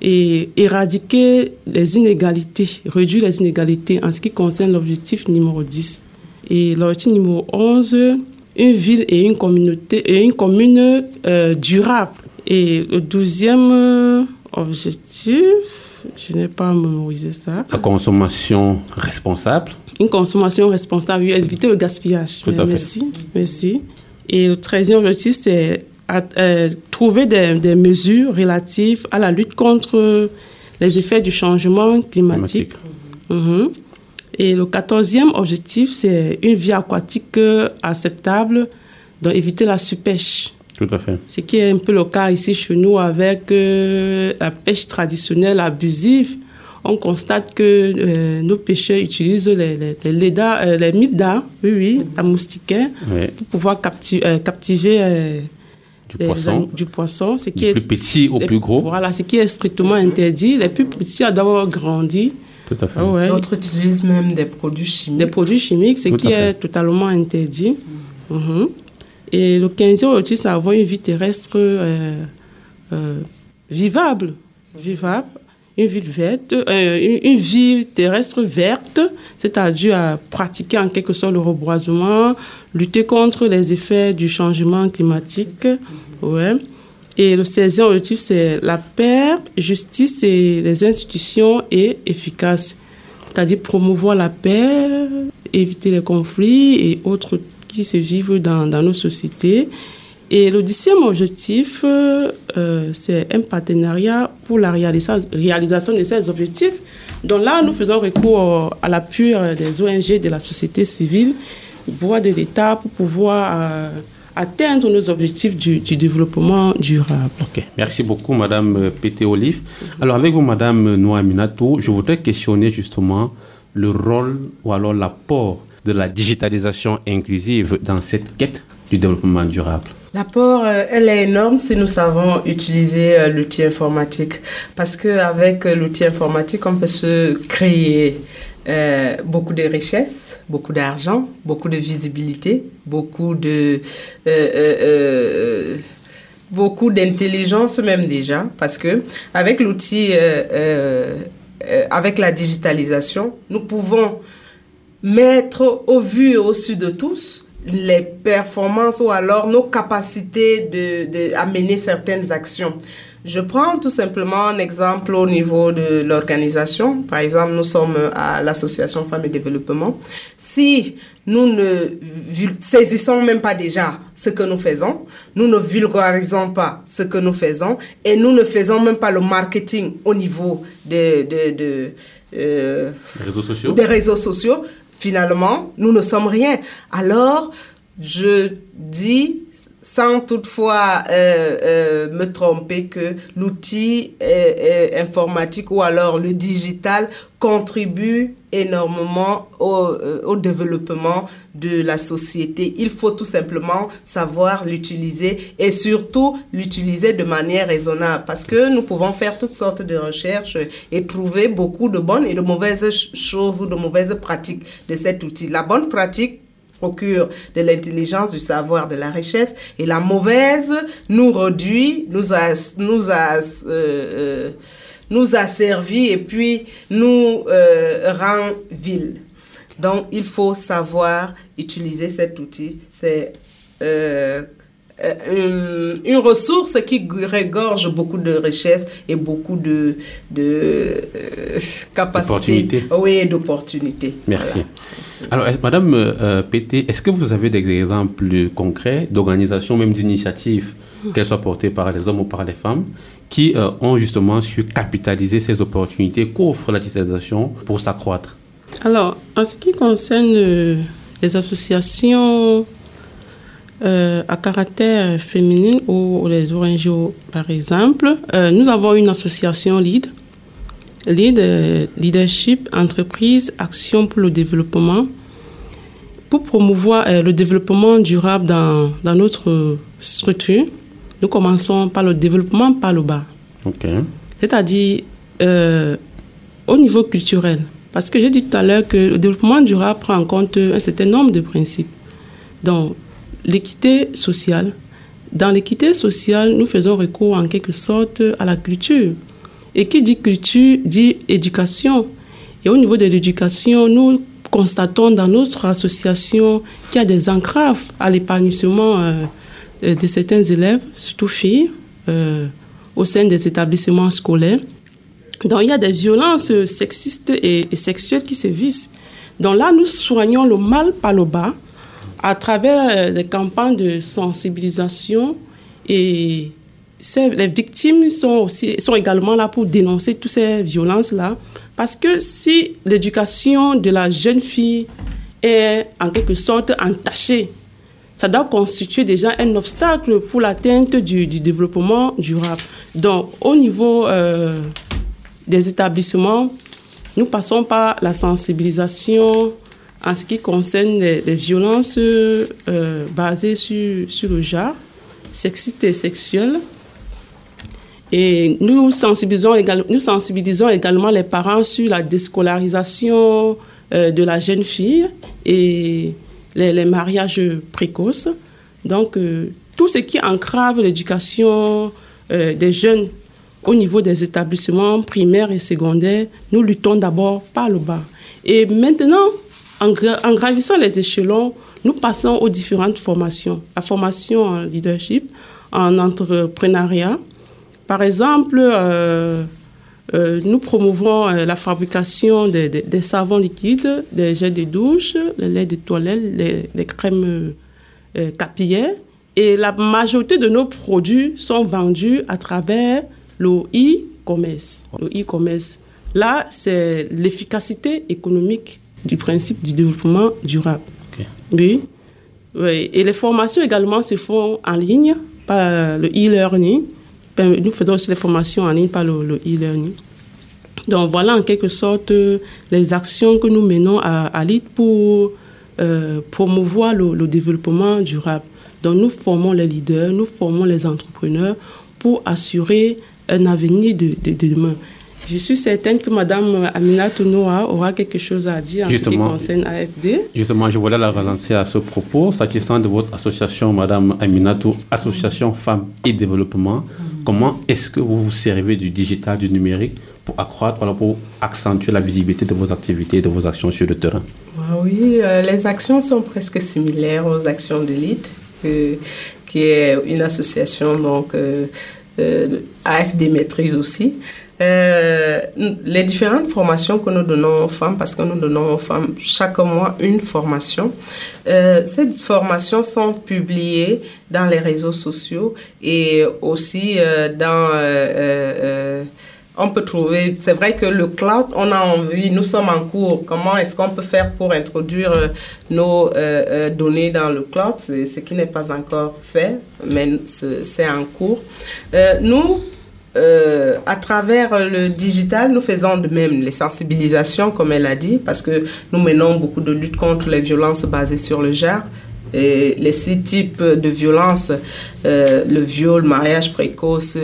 Speaker 11: et éradiquer les inégalités, réduire les inégalités en ce qui concerne l'objectif numéro 10. Et l'objectif numéro 11, une ville et une communauté et une commune euh, durable. Et le douzième euh, objectif, je n'ai pas mémorisé ça.
Speaker 9: La consommation responsable.
Speaker 11: Une consommation responsable, oui, éviter le gaspillage.
Speaker 9: Tout à
Speaker 11: merci,
Speaker 9: fait.
Speaker 11: merci. Et le treizième objectif, c'est euh, trouver des, des, mesures relatives à la lutte contre les effets du changement climatique. climatique. Mhm. Et le quatorzième objectif, c'est une vie aquatique acceptable, donc éviter la surpêche.
Speaker 9: Tout à fait.
Speaker 11: Ce qui est un peu le cas ici chez nous avec euh, la pêche traditionnelle abusive. On constate que euh, nos pêcheurs utilisent les, les, les, les euh, midas, oui, oui, à moustiquaire, pour pouvoir captiver
Speaker 9: du, poisson.
Speaker 11: du poisson.
Speaker 9: Ce qui du est, plus petit au plus gros.
Speaker 11: Voilà, ce qui est strictement interdit. Les plus petits doivent grandir
Speaker 9: tout à fait.
Speaker 11: Ah
Speaker 12: D'autres utilisent même des produits chimiques.
Speaker 11: Des produits chimiques, ce qui est totalement interdit. Mhm. Et le 15e objectif, c'est avoir une vie terrestre euh, euh, vivable. Vivable. Une vie verte, euh, une, vie terrestre verte, c'est-à-dire à pratiquer en quelque sorte le reboisement, lutter contre les effets du changement climatique. Ouais. Et le 16e objectif, c'est la paix, justice et les institutions et efficaces. C'est-à-dire promouvoir la paix, éviter les conflits et autres qui se vivent dans, nos sociétés. Et le dixième objectif, c'est un partenariat pour la réalisation de ces objectifs. Donc là, nous faisons recours à l'appui des ONG, de la société civile, voie de l'État pour pouvoir atteindre nos objectifs du, développement durable.
Speaker 9: Merci beaucoup, Madame Pété Olive. Alors, avec vous, Madame Noaminato, je voudrais questionner justement le rôle ou alors l'apport de la digitalisation inclusive dans cette quête du développement durable.
Speaker 11: L'apport, euh, elle est énorme si nous savons utiliser euh, l'outil informatique. Parce qu'avec euh, l'outil informatique, on peut se créer beaucoup de richesses, beaucoup d'argent, beaucoup de visibilité, beaucoup de... beaucoup d'intelligence même déjà. Parce que avec l'outil... avec la digitalisation, nous pouvons mettre au vu et au su de tous les performances ou alors nos capacités de, de à mener certaines actions. Je prends tout simplement un exemple au niveau de l'organisation. Par exemple, nous sommes à l'association Femmes et Développement. Si nous ne saisissons même pas déjà ce que nous faisons, nous ne vulgarisons pas ce que nous faisons et nous ne faisons même pas le marketing au niveau de, de, de
Speaker 9: euh, réseaux sociaux.
Speaker 11: des réseaux sociaux, finalement, nous ne sommes rien. Alors, je dis sans toutefois euh, euh, me tromper que l'outil informatique ou alors le digital contribue énormément au, euh, au, développement de la société. Il faut tout simplement savoir l'utiliser et surtout l'utiliser de manière raisonnable parce que nous pouvons faire toutes sortes de recherches et trouver beaucoup de bonnes et de mauvaises choses ou de mauvaises pratiques de cet outil. La bonne pratique procure de l'intelligence, du savoir, de la richesse, et la mauvaise nous réduit, nous a, nous a, euh, euh, nous a servi et puis nous euh, rend vil. Donc, il faut savoir utiliser cet outil. C'est une, une, ressource qui regorge beaucoup de richesses et beaucoup de, de capacités. Oui, d'opportunités.
Speaker 9: Merci. Alors, Madame euh, Pété, est-ce que vous avez des exemples concrets d'organisations, même d'initiatives, qu'elles soient portées par les hommes ou par les femmes, qui euh, ont justement su capitaliser ces opportunités qu'offre la digitalisation pour s'accroître?
Speaker 11: Alors, en ce qui concerne euh, les associations à caractère féminin ou les ONG, par exemple, nous avons une association LEAD Lead, leadership, entreprise, action pour le développement. Pour promouvoir euh, le développement durable dans, dans, notre structure, nous commençons par le développement par le bas. C'est-à-dire euh, au niveau culturel. Parce que j'ai dit tout à l'heure que le développement durable prend en compte un certain nombre de principes. Donc, l'équité sociale. Dans l'équité sociale, nous faisons recours en quelque sorte à la culture. Et qui dit culture dit éducation. Et au niveau de l'éducation, nous constatons dans notre association qu'il y a des entraves à l'épanouissement euh, de certains élèves, surtout filles, euh, au sein des établissements scolaires. Donc il y a des violences sexistes et, sexuelles qui se visent. Donc là, nous soignons le mal par le bas à travers euh, des campagnes de sensibilisation et les victimes sont, aussi, sont également là pour dénoncer toutes ces violences-là. Parce que si l'éducation de la jeune fille est en quelque sorte entachée, ça doit constituer déjà un obstacle pour l'atteinte du, développement durable. Donc, au niveau euh, des établissements, nous passons par la sensibilisation en ce qui concerne les, violences euh, basées sur, sur le genre, sexiste et sexuel. Et nous sensibilisons, également, les parents sur la déscolarisation euh, de la jeune fille et les, mariages précoces. Donc, euh, tout ce qui entrave l'éducation euh, des jeunes au niveau des établissements primaires et secondaires, nous luttons d'abord par le bas. Et maintenant, en, en gravissant les échelons, nous passons aux différentes formations. La formation en leadership, en entrepreneuriat, par exemple, euh, euh, nous promouvons euh, la fabrication des, savons liquides, des jets de douche, les laits de toilette, les, crèmes capillaires Et la majorité de nos produits sont vendus à travers le e-commerce. Le e-commerce. Là, c'est l'efficacité économique du principe du développement durable. Oui. oui. Et les formations également se font en ligne par le e-learning. Nous faisons aussi les formations en ligne par le e-learning. Donc voilà en quelque sorte les actions que nous menons à, à l'IT pour euh, promouvoir le, le, développement durable. Donc nous formons les leaders, nous formons les entrepreneurs pour assurer un avenir de, de, de demain. Je suis certaine que Mme Amina Tounoa aura quelque chose à dire en justement, ce qui concerne AFD.
Speaker 9: Justement, je voulais la relancer à ce propos, s'agissant de votre association, Mme Aminatou, Association Femmes et Développement. Mm -hmm. Comment est-ce que vous vous servez du digital, du numérique pour accroître, pour accentuer la visibilité de vos activités et de vos actions sur le terrain?
Speaker 12: Oui, euh, les actions sont presque similaires aux actions de l'IT, euh, qui est une association, euh, AFD maîtrise aussi. Euh, les différentes formations que nous donnons aux femmes, parce que nous donnons aux femmes chaque mois une formation, euh, ces formations sont publiées dans les réseaux sociaux et aussi euh, dans... on peut trouver, c'est vrai que le cloud, on a envie, nous sommes en cours, comment est-ce qu'on peut faire pour introduire nos données dans le cloud, ce qui n'est pas encore fait, mais c'est en cours. nous, euh, à travers le digital, nous faisons de même les sensibilisations, comme elle a dit, parce que nous menons beaucoup de lutte contre les violences basées sur le genre. Et les six types de violences, euh, le viol, mariage précoce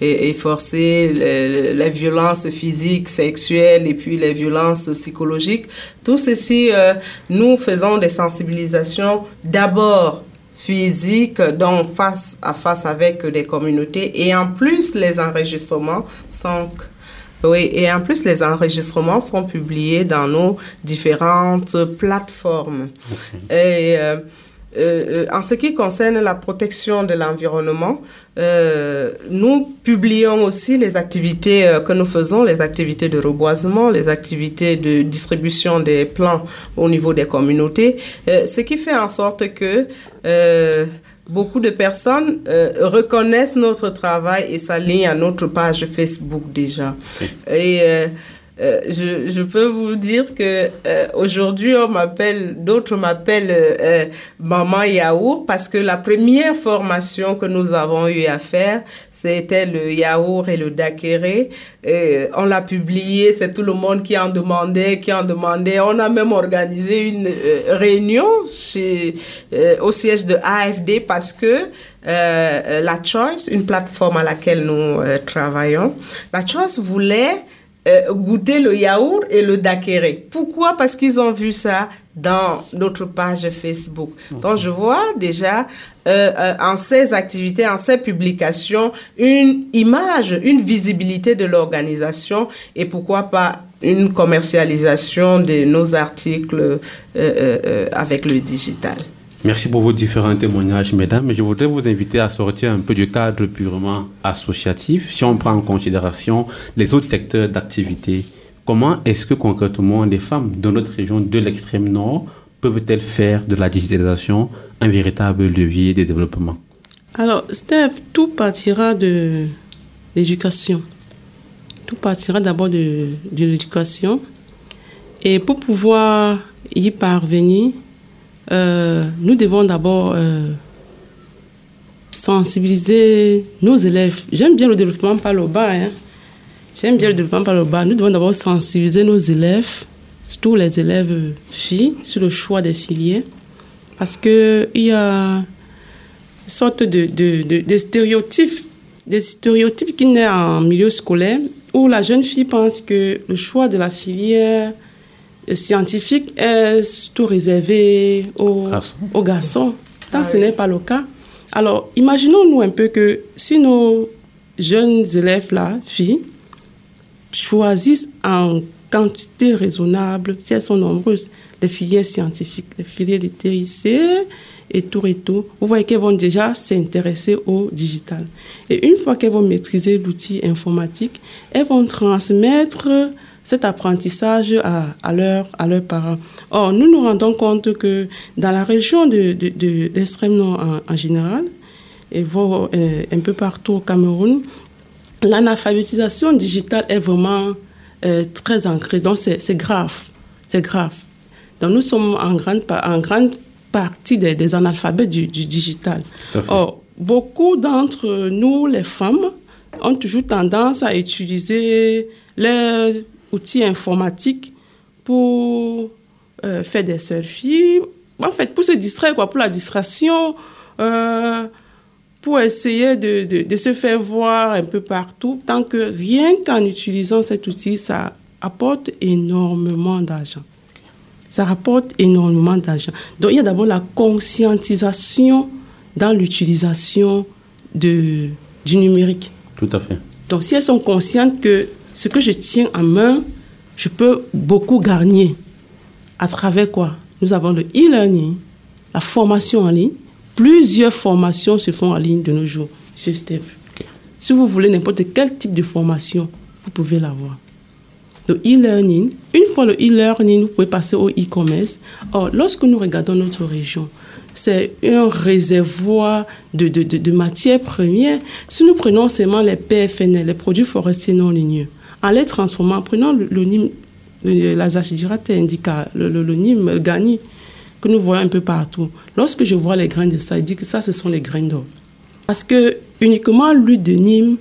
Speaker 12: et, forcé, les, les, violences physiques, sexuelles et puis les violences psychologiques, tout ceci, euh, nous faisons des sensibilisations d'abord physique, donc face à face avec des communautés. Et en plus, les enregistrements sont... Oui, et en plus, les enregistrements sont publiés dans nos différentes plateformes. Okay. Et euh, euh, en ce qui concerne la protection de l'environnement, euh, nous publions aussi les activités euh, que nous faisons, les activités de reboisement, les activités de distribution des plants au niveau des communautés, euh, ce qui fait en sorte que beaucoup de personnes reconnaissent notre travail et s'alignent à notre page Facebook déjà. Et euh, je, je, peux vous dire que euh, aujourd'hui on m'appelle, d'autres m'appellent euh, maman yaourt parce que la première formation que nous avons eu à faire, c'était le yaourt et le dakéré. on l'a publié, c'est tout le monde qui en demandait, qui en demandait. On a même organisé une réunion chez, au siège de AFD parce que la Choice, une plateforme à laquelle nous travaillons, la Choice voulait euh, goûter le yaourt et le dakéré. Pourquoi? Parce qu'ils ont vu ça dans notre page Facebook. Donc je vois déjà euh, euh, en ces activités, en ces publications, une image, une visibilité de l'organisation et pourquoi pas une commercialisation de nos articles avec le digital.
Speaker 9: Merci pour vos différents témoignages, mesdames. Je voudrais vous inviter à sortir un peu du cadre purement associatif. Si on prend en considération les autres secteurs d'activité, comment est-ce que concrètement les femmes de notre région de l'extrême nord peuvent-elles faire de la digitalisation un véritable levier de développement?
Speaker 11: Alors, Steph, tout partira de l'éducation. Tout partira d'abord de, de l'éducation. Et pour pouvoir y parvenir, euh, nous devons d'abord euh, sensibiliser nos élèves. J'aime bien le développement par le bas. Hein. J'aime bien le développement par le bas. Nous devons d'abord sensibiliser nos élèves, surtout les élèves filles, sur le choix des filières. Parce qu'il y a une sorte de, de, stéréotypes, des stéréotypes qui naissent en milieu scolaire où la jeune fille pense que le choix de la filière scientifique est tout réservé aux, aux garçons. Tant ah ce oui. n'est pas le cas. Alors, imaginons-nous un peu que si nos jeunes élèves-là, filles, choisissent en quantité raisonnable, si elles sont nombreuses, les filières scientifiques, les filières de TIC et tout et tout, vous voyez qu'elles vont déjà s'intéresser au digital. Et une fois qu'elles vont maîtriser l'outil informatique, elles vont transmettre cet apprentissage à, à, leur, à leurs parents. Or, nous nous rendons compte que dans la région d'extrême de, de, nord en, en, général, et voire euh, un peu partout au Cameroun, l'analphabétisation digitale est vraiment euh, très ancrée. Donc, c'est grave. C'est grave. Donc, nous sommes en grande, en grande partie des, des analphabètes du, du digital. Or, beaucoup d'entre nous, les femmes, ont toujours tendance à utiliser les outils informatiques pour euh, faire des selfies, en fait, pour se distraire, quoi, pour la distraction, euh, pour essayer de, de, de, se faire voir un peu partout, tant que rien qu'en utilisant cet outil, ça apporte énormément d'argent. Ça rapporte énormément d'argent. Donc, il y a d'abord la conscientisation dans l'utilisation du numérique.
Speaker 9: Tout à fait.
Speaker 11: Donc, si elles sont conscientes que ce que je tiens en main, je peux beaucoup gagner. À travers quoi? Nous avons le e-learning, la formation en ligne. Plusieurs formations se font en ligne de nos jours, M. Steph. Okay. Si vous voulez n'importe quel type de formation, vous pouvez l'avoir. Le e-learning, une fois le e-learning, vous pouvez passer au e-commerce. Or, lorsque nous regardons notre région, c'est un réservoir de, de, de, de, matières premières. Si nous prenons seulement les PFNL, les produits forestiers non ligneux, en les transformant, prenons le, Nîmes, le, la Zachidjirate indica, le, le, Nîmes, le Gani, que nous voyons un peu partout. Lorsque je vois les grains de ça, je dis que ça, ce sont les grains d'or. Parce que uniquement l'huile de Nîmes,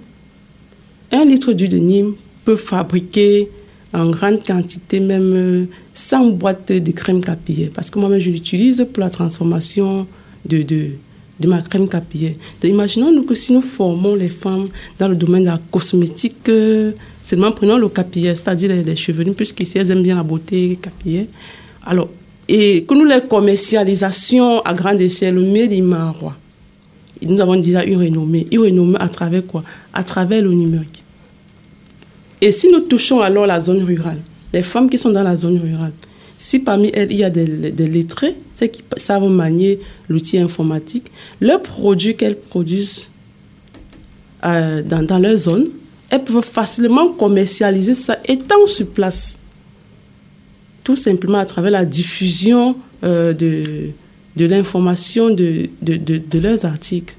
Speaker 11: un litre d'huile de Nîmes peut fabriquer en grande quantité, même 100 boîtes de crème capillaire. Parce que moi-même, je l'utilise pour la transformation de, de, de ma crème capillaire. Imaginons-nous que si nous formons les femmes dans le domaine de la cosmétique, euh, seulement prenons le capillaire, c'est-à-dire les, les cheveux, puisqu'ici, elles aiment bien la beauté capillaire. Alors, et que nous les commercialisation à grande échelle, le made in nous avons déjà une renommée. Une renommée à travers quoi? À travers le numérique. Et si nous touchons alors la zone rurale, les femmes qui sont dans la zone rurale, si parmi elles il y a des, des lettrés, ceux qui savent manier l'outil informatique, leurs produits qu'elles produisent euh, dans, leur zone, elles peuvent facilement commercialiser ça étant sur place. Tout simplement à travers la diffusion euh, de, de l'information de, de, de, de leurs articles.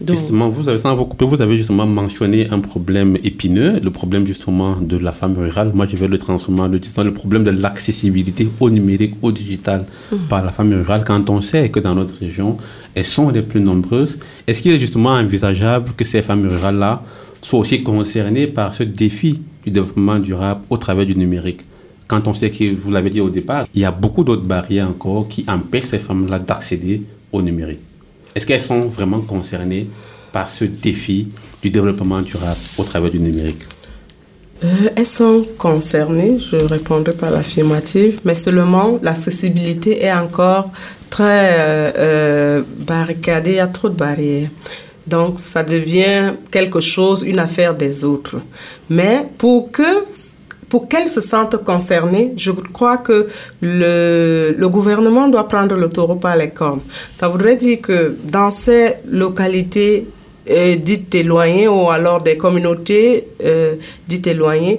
Speaker 9: Donc, justement, vous avez, sans vous couper, vous avez justement mentionné un problème épineux, le problème justement de la femme rurale. Moi, je vais le transformer en le disant le problème de l'accessibilité au numérique, au digital mmh. par la femme rurale. Quand on sait que dans notre région, elles sont les plus nombreuses, est-ce qu'il est justement envisageable que ces femmes rurales-là soient aussi concernées par ce défi du développement durable au travers du numérique quand on sait que, vous l'avez dit au départ, il y a beaucoup d'autres barrières encore qui empêchent ces femmes-là d'accéder au numérique. Est-ce qu'elles sont vraiment concernées par ce défi du développement durable au travers du numérique?
Speaker 12: Euh, Elles sont concernées, je répondrai par l'affirmative, mais seulement l'accessibilité est encore très euh, euh, barricadée, il y a trop de barrières. Donc ça devient quelque chose, une affaire des autres. Mais pour que pour qu'elles se sentent concernées, je crois que le, le gouvernement doit prendre le taureau par les cornes. Ça voudrait dire que dans ces localités euh, dites éloignées ou alors des communautés euh, dites éloignées,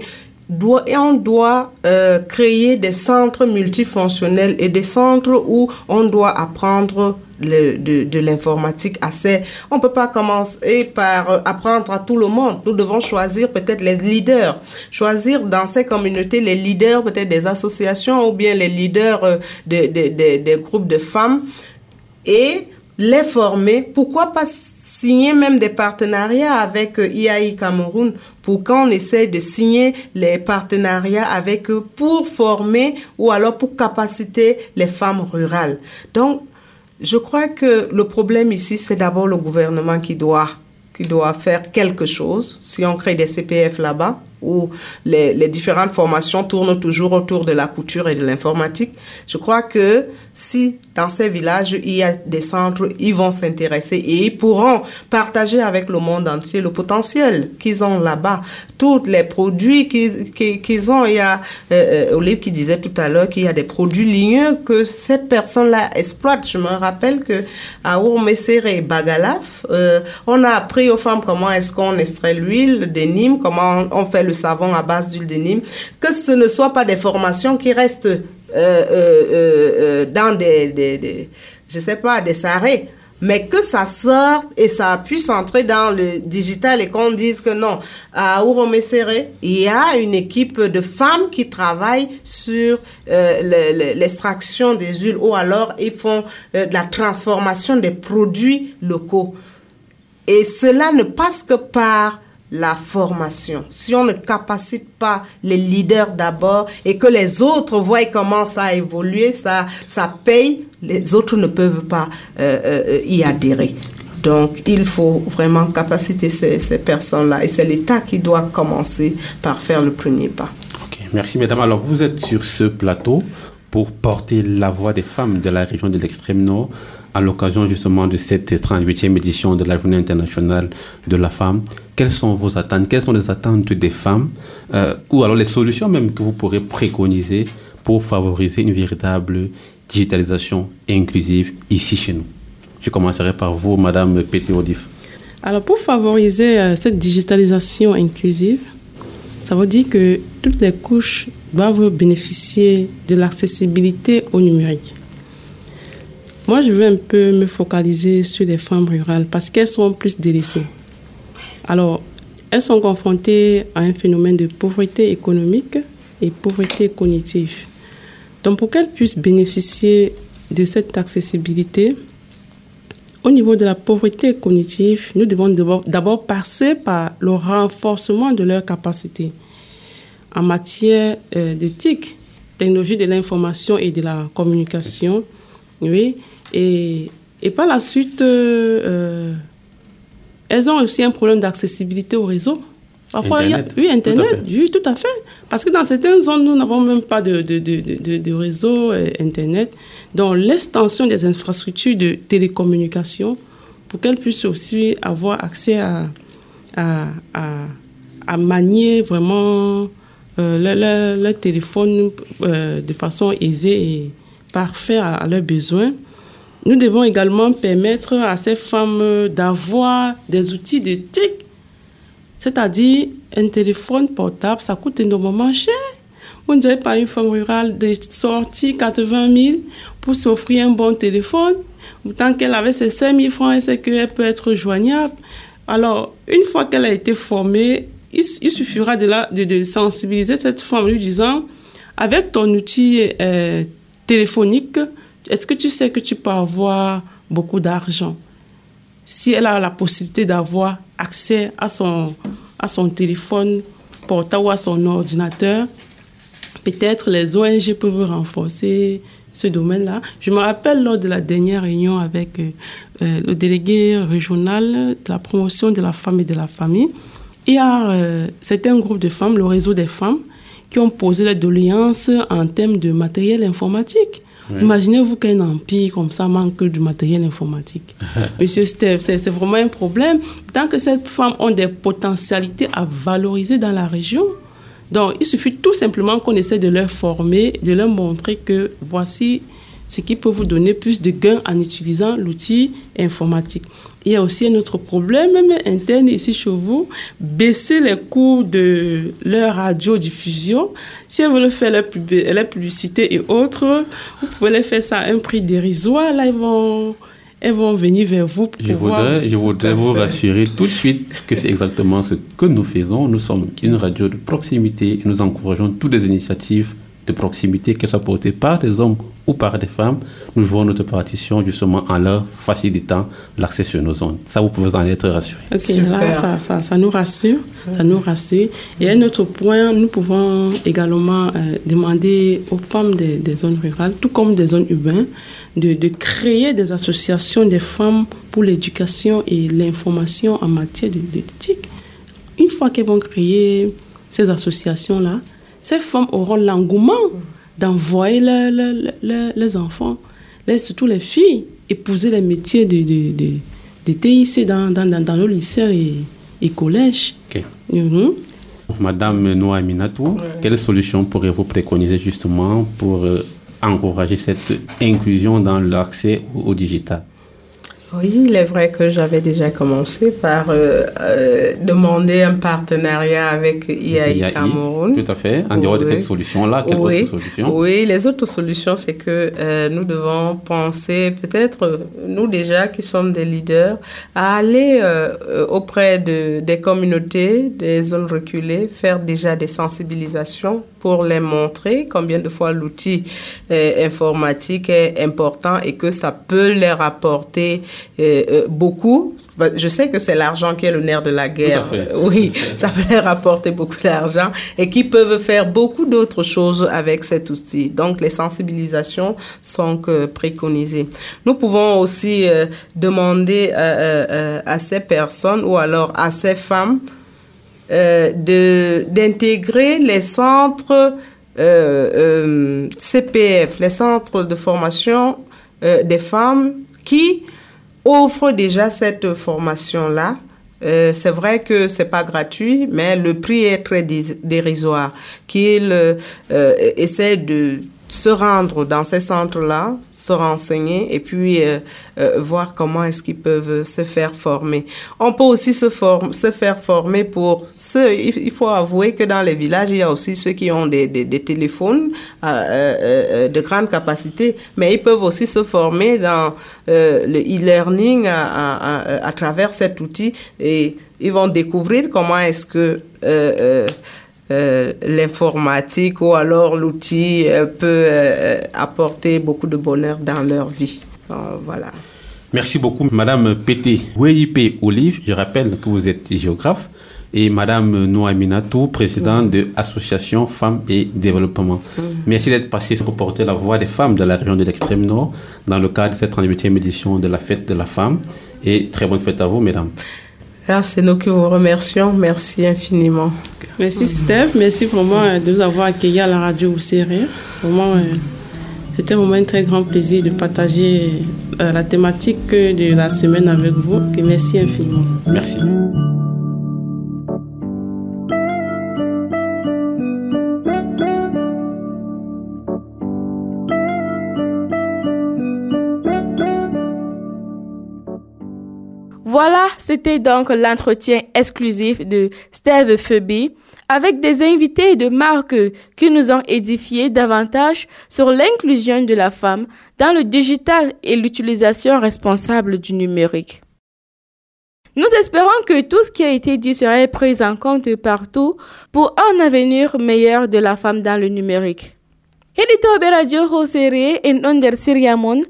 Speaker 12: et on doit euh, créer des centres multifonctionnels et des centres où on doit apprendre de, de l'informatique assez. On ne peut pas commencer par apprendre à tout le monde. Nous devons choisir peut-être les leaders, choisir dans ces communautés les leaders peut-être des associations ou bien les leaders euh, des, des, des groupes de femmes et les former. Pourquoi pas signer même des partenariats avec IAI Cameroun pour qu'on essaie de signer les partenariats avec eux pour former ou alors pour capaciter les femmes rurales. Donc, je crois que le problème ici, c'est d'abord le gouvernement qui doit, qui doit faire quelque chose. Si on crée des CPF là-bas, où les, les, différentes formations tournent toujours autour de la couture et de l'informatique. Je crois que si dans ces villages, il y a des centres, ils vont s'intéresser et ils pourront partager avec le monde entier le potentiel qu'ils ont là-bas. Tous les produits qu'ils qu ont, il y a euh, Olive qui disait tout à l'heure qu'il y a des produits ligneux que ces personnes-là exploitent. Je me rappelle que à Ourmessere et Bagalaf, euh, on a appris aux femmes comment est-ce qu'on extrait l'huile des Nîmes, comment on fait le le savon à base d'huile de Nîmes, que ce ne soit pas des formations qui restent euh, euh, dans des, des, des, je sais pas, des arrêts mais que ça sorte et ça puisse entrer dans le digital et qu'on dise que non, à Ouromesere, il y a une équipe de femmes qui travaillent sur euh, l'extraction des huiles ou alors ils font euh, la transformation des produits locaux. Et cela ne passe que par la formation. Si on ne capacite pas les leaders d'abord et que les autres voient comment ça a évolué, ça, ça paye, les autres ne peuvent pas euh, euh, y adhérer. Donc, il faut vraiment capaciter ces, ces personnes-là et c'est l'État qui doit commencer par faire le premier pas.
Speaker 9: Ok, merci mesdames. Alors, vous êtes sur ce plateau pour porter la voix des femmes de la région de l'extrême nord à l'occasion justement de cette 38e édition de la Journée internationale de la femme. Quelles sont vos attentes? Quelles sont les attentes des femmes? Euh, Ou alors les solutions même que vous pourrez préconiser pour favoriser une véritable digitalisation inclusive ici chez nous? Je commencerai par vous, Madame Pété-Odif.
Speaker 11: Alors pour favoriser euh, cette digitalisation inclusive, ça veut dire que toutes les couches doivent bénéficier de l'accessibilité au numérique. Moi, je veux un peu me focaliser sur les femmes rurales parce qu'elles sont plus délaissées. Alors, elles sont confrontées à un phénomène de pauvreté économique et pauvreté cognitive. Donc, pour qu'elles puissent bénéficier de cette accessibilité, au niveau de la pauvreté cognitive, nous devons d'abord passer par le renforcement de leurs capacités en matière euh, d'éthique, technologie de l'information et de la communication. Oui, et, et par la suite, euh, elles ont aussi un problème d'accessibilité au réseau. Parfois,
Speaker 9: Internet.
Speaker 11: il y a, oui, Internet, tout oui, tout à fait. Parce que dans certaines zones, nous n'avons même pas de, de, de, de, de réseau euh, Internet. Donc, l'extension des infrastructures de télécommunication pour qu'elles puissent aussi avoir accès à, à, à, à manier vraiment euh, téléphone euh, de façon aisée et parfaite à, à leurs besoins. Nous devons également permettre à ces femmes d'avoir des outils de TIC, c'est-à-dire un téléphone portable, ça coûte énormément cher. On ne dirait pas une femme rurale de sortir 80 000 pour s'offrir un bon téléphone. Tant qu'elle avait ses 5 000 francs, elle sait qu'elle peut être joignable. Alors, une fois qu'elle a été formée, il, suffira de, la, de, sensibiliser cette femme lui disant, avec ton outil euh, téléphonique, est-ce que tu sais que tu peux avoir beaucoup d'argent? Si elle a la possibilité d'avoir accès à son, téléphone portable ou à son ordinateur, peut-être les ONG peuvent renforcer ce domaine-là. Je me rappelle lors de la dernière réunion avec euh, le délégué régional de la promotion de la femme et de la famille, il y a euh, certains groupes de femmes, le réseau des femmes, qui ont posé la doléance en termes de matériel informatique. Oui. Imaginez-vous qu'un empire comme ça manque du matériel informatique. Monsieur Steve, c'est vraiment un problème. Tant que ces femmes ont des potentialités à valoriser dans la région, donc il suffit tout simplement qu'on essaie de leur former, de leur montrer que voici ce qui peut vous donner plus de gains en utilisant l'outil informatique. Il y a aussi un autre problème, même interne ici chez vous, baisser les coûts de leur radiodiffusion. Si elles veulent faire la, pub la publicité et autres, vous pouvez les faire ça à un prix dérisoire. Là, ils vont, elles vont venir vers vous pour
Speaker 9: je voudrais, je voudrais vous rassurer tout de suite que c'est exactement ce que nous faisons. Nous sommes une radio de proximité et nous encourageons toutes les initiatives de proximité, qu'elles soient portées par des hommes ou par des femmes, nous jouons notre partition justement en leur facilitant l'accès sur nos zones. Ça, vous pouvez en être rassurés.
Speaker 11: Ok, Super. là, ça, ça, ça, nous rassure. Ça nous rassure. Et un autre point, nous pouvons également euh, demander aux femmes des, des, zones rurales, tout comme des zones urbaines, de, de créer des associations des femmes pour l'éducation et l'information en matière d'éthique. Une fois qu'elles vont créer ces associations-là, ces femmes auront l'engouement d'envoyer le, le, le, les enfants, les, surtout les filles, épouser les métiers de, de, de, de TIC dans, dans, dans, nos lycées et, et collèges.
Speaker 9: Okay.
Speaker 11: Mm
Speaker 9: -hmm. Madame Noa Minatou, ouais. quelle solution pourrez-vous préconiser justement pour euh, encourager cette inclusion dans l'accès au, au, digital?
Speaker 12: Oui, il est vrai que j'avais déjà commencé par euh, euh, demander un partenariat avec IAI, Cameroun.
Speaker 9: Tout à fait. En dehors de cette solution-là, quelle
Speaker 12: oui.
Speaker 9: autre solution?
Speaker 12: Oui, les autres solutions, c'est que euh, nous devons penser, peut-être nous déjà qui sommes des leaders, à aller auprès de, des communautés, des zones reculées, faire déjà des sensibilisations pour les montrer combien de fois l'outil informatique est important et que ça peut leur apporter euh, euh, beaucoup. Bah, je sais que c'est l'argent qui est le nerf de la guerre. Oui, ça peut leur apporter beaucoup d'argent et qui peuvent faire beaucoup d'autres choses avec cet outil. Donc, les sensibilisations sont que préconisées. Nous pouvons aussi euh, demander à ces personnes ou alors à ces femmes de d'intégrer les centres CPF, les centres de formation des femmes qui offre déjà cette formation-là. Euh, c'est vrai que c'est pas gratuit, mais le prix est très dérisoire. Qu'il euh, essaie de se rendre dans ces centres-là, se renseigner et puis euh, euh, voir comment est-ce qu'ils peuvent se faire former. On peut aussi se, se faire former pour ceux, il faut avouer que dans les villages, il y a aussi ceux qui ont des, des, téléphones euh, de grande capacité, mais ils peuvent aussi se former dans le e-learning à, à, à, travers cet outil et ils vont découvrir comment est-ce que euh, l'informatique ou alors l'outil euh, peut euh, apporter beaucoup de bonheur dans leur vie. voilà.
Speaker 9: Merci beaucoup, Madame Pété Weipe Olive. Je rappelle que vous êtes géographe et Madame Noaminatou, présidente de l'Association Femmes et Développement. Merci d'être passé pour porter la voix des femmes de la région de l'extrême nord dans le cadre de cette 38e édition de la fête de la femme. Et très bonne fête à vous, mesdames.
Speaker 12: Ah, c'est nous qui vous remercions. Merci infiniment.
Speaker 10: Merci Steph, merci vraiment euh, de nous avoir accueillis à la radio Série. Vraiment, euh, c'était vraiment un très grand plaisir de partager euh, la thématique de la semaine avec vous. merci infiniment.
Speaker 9: Merci.
Speaker 1: Voilà, c'était donc l'entretien exclusif de Steve Phoebe avec des invités de marque qui nous ont édifié davantage sur l'inclusion de la femme dans le digital et l'utilisation responsable du numérique. Nous espérons que tout ce qui a été dit serait pris en compte partout pour un avenir meilleur de la femme dans le numérique. heɗitoɓe radio hosere en ɗon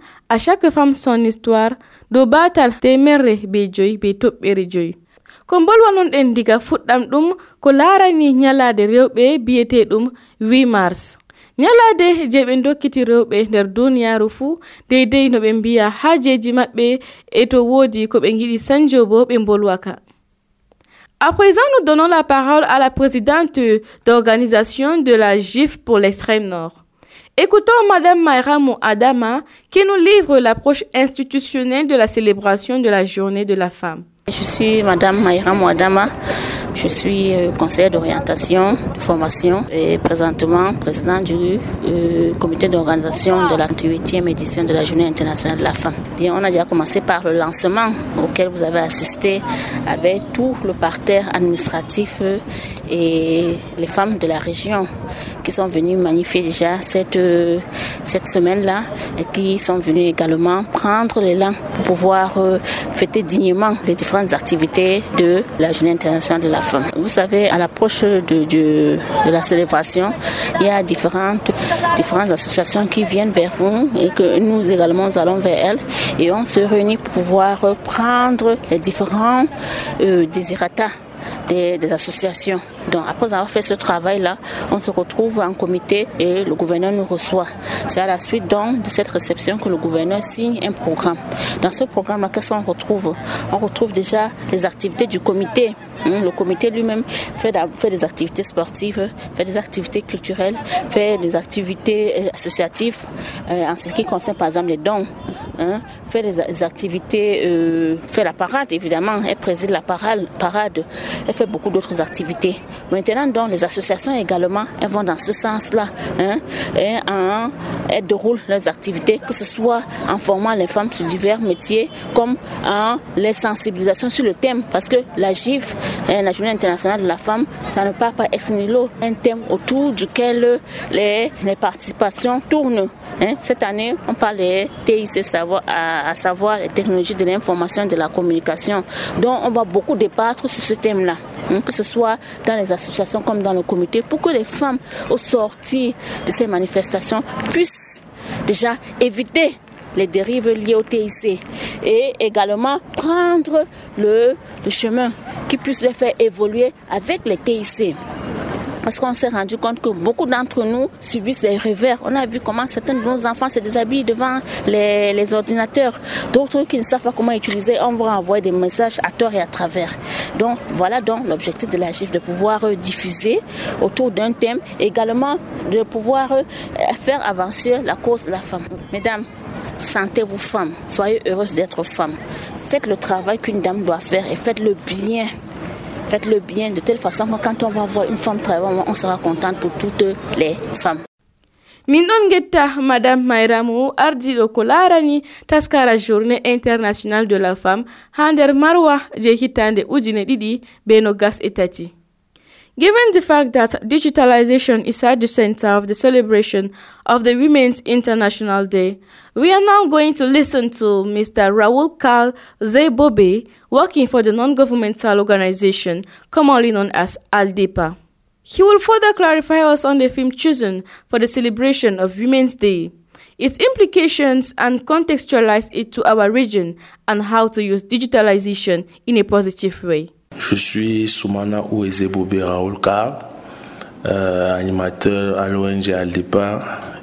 Speaker 1: chaque femme son histoire dow batal temerre be joyi ko bolwanon diga fuɗɗam ɗum ko larani nyalade rewɓe biyeteɗum 8 mars nyalade je ɓe dokkiti rewɓe nder duniyaru fuu deydey no ɓe mbiya hajeji maɓɓe e to wodi ko ɓe giɗi sanjo bo ɓe bolwaka À présent, nous donnons la parole à la présidente d'organisation de la GIF pour l'extrême nord. Écoutons Madame Mayramou Adama qui nous livre l'approche institutionnelle de la célébration de la journée de la femme.
Speaker 13: Je suis Madame Mayra Mouadama. Je suis euh, conseillère d'orientation, de formation et présentement présidente du euh, comité d'organisation de la 38e édition de la Journée internationale de la femme. Bien, on a déjà commencé par le lancement auquel vous avez assisté avec tout le parterre administratif euh, et les femmes de la région qui sont venues magnifier déjà cette, cette semaine-là et qui sont venues également prendre l'élan pour pouvoir fêter dignement les différents activités de la Journée internationale de la femme. Vous savez, à l'approche de, la célébration, il y a différentes, associations qui viennent vers vous et que nous également nous allons vers elles et on se réunit pour pouvoir prendre les différents euh, désirata des, associations. Donc après avoir fait ce travail-là, on se retrouve en comité et le gouverneur nous reçoit. C'est à la suite donc de cette réception que le gouverneur signe un programme. Dans ce programme-là, qu'est-ce qu'on retrouve? On retrouve déjà les activités du comité Hein, le comité lui-même fait, des activités sportives, fait des activités culturelles, fait des activités euh, associatives euh, en ce qui concerne par exemple les dons, hein, fait des, activités, euh, fait la parade évidemment, elle préside la parade elle fait beaucoup d'autres activités. Maintenant donc les associations également, elles vont dans ce sens-là, hein, et elles déroulent leurs activités, que ce soit en formant les femmes sur divers métiers, comme en les sensibilisations sur le thème, parce que la GIF Hein, la Journée internationale de la femme, ça ne part pas ex nihilo, un thème autour duquel les, les participations tournent. Hein. Cette année, on parle des TIC, à, savoir les technologies de l'information et de la communication. Donc, on va beaucoup débattre sur ce thème-là, hein, que ce soit dans les associations comme dans le comité, pour que les femmes, au sortir de ces manifestations, puissent déjà éviter les dérives liées au TIC et également prendre le, le chemin qui puisse les faire évoluer avec les TIC. Parce qu'on s'est rendu compte que beaucoup d'entre nous subissent les revers. On a vu comment certains de nos enfants se déshabillent devant les, les ordinateurs. D'autres qui ne savent pas comment utiliser, on va envoyer des messages à tort et à travers. Donc voilà donc l'objectif de la GIF, de pouvoir diffuser autour d'un thème, également de pouvoir faire avancer la cause de la femme. Mesdames, Sentez-vous femme, soyez heureuse d'être femme. Faites le travail qu'une dame doit faire et faites-le bien. Faites-le bien de telle façon que quand on va voir une femme travailler, on sera contente pour toutes les femmes.
Speaker 1: min ɗon getta madame mayramu ardiɗo ko larani taskara journée internationale de la femme ha nder marwa je hittande ujune ɗiɗi be e tati Given the fact that digitalization is at the center of the celebration of the Women's International Day, we are now going to listen to Mr. Raul Karl Zebobe, working for the non-governmental organization commonly known as ALDEPA. He will further clarify us on the theme chosen for the celebration of Women's Day, its implications and contextualize it to our region and how to use digitalization in a positive way.
Speaker 14: Je suis Soumana Ouezebo Raoulka, euh, animateur à l'ONG Aldepa